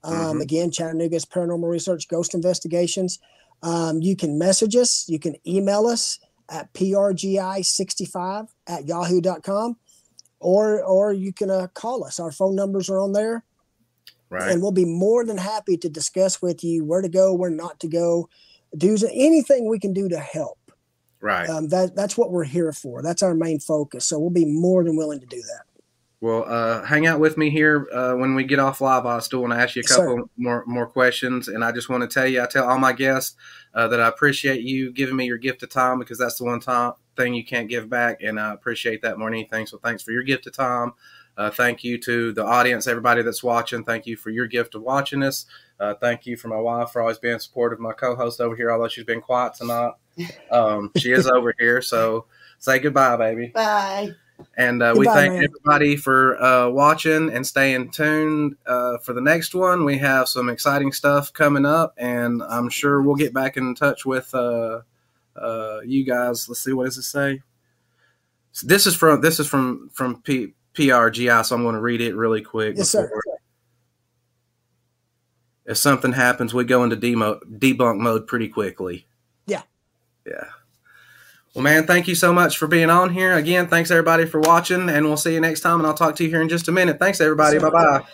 Um, mm-hmm. Again, Chattanooga's Paranormal Research Ghost Investigations. Um, you can message us, you can email us at prgi65 at yahoo.com, or or you can uh, call us. Our phone numbers are on there. Right. And we'll be more than happy to discuss with you where to go, where not to go, do anything we can do to help. Right. Um, that that's what we're here for. That's our main focus. So we'll be more than willing to do that. Well, uh, hang out with me here uh, when we get off live. I still want to ask you a couple more more questions, and I just want to tell you, I tell all my guests uh, that I appreciate you giving me your gift of time because that's the one time thing you can't give back, and I appreciate that more than anything. So, thanks for your gift of time. Uh, thank you to the audience, everybody that's watching. Thank you for your gift of watching us. Uh, thank you for my wife for always being supportive. My co-host over here, although she's been quiet tonight, um, she is over here. So, say goodbye, baby. Bye. And uh, we thank man. everybody for uh, watching and staying tuned uh, for the next one. We have some exciting stuff coming up, and I'm sure we'll get back in touch with uh, you guys. Let's see, what does it say? So this is from this is from from P, PRGI, so I'm going to read it really quick. Yes, sir. If something happens, we go into demo, debunk mode pretty quickly. Yeah. Yeah. Well, man, thank you so much for being on here. Again, thanks everybody for watching, and we'll see you next time. And I'll talk to you here in just a minute. Thanks, everybody. Bye bye.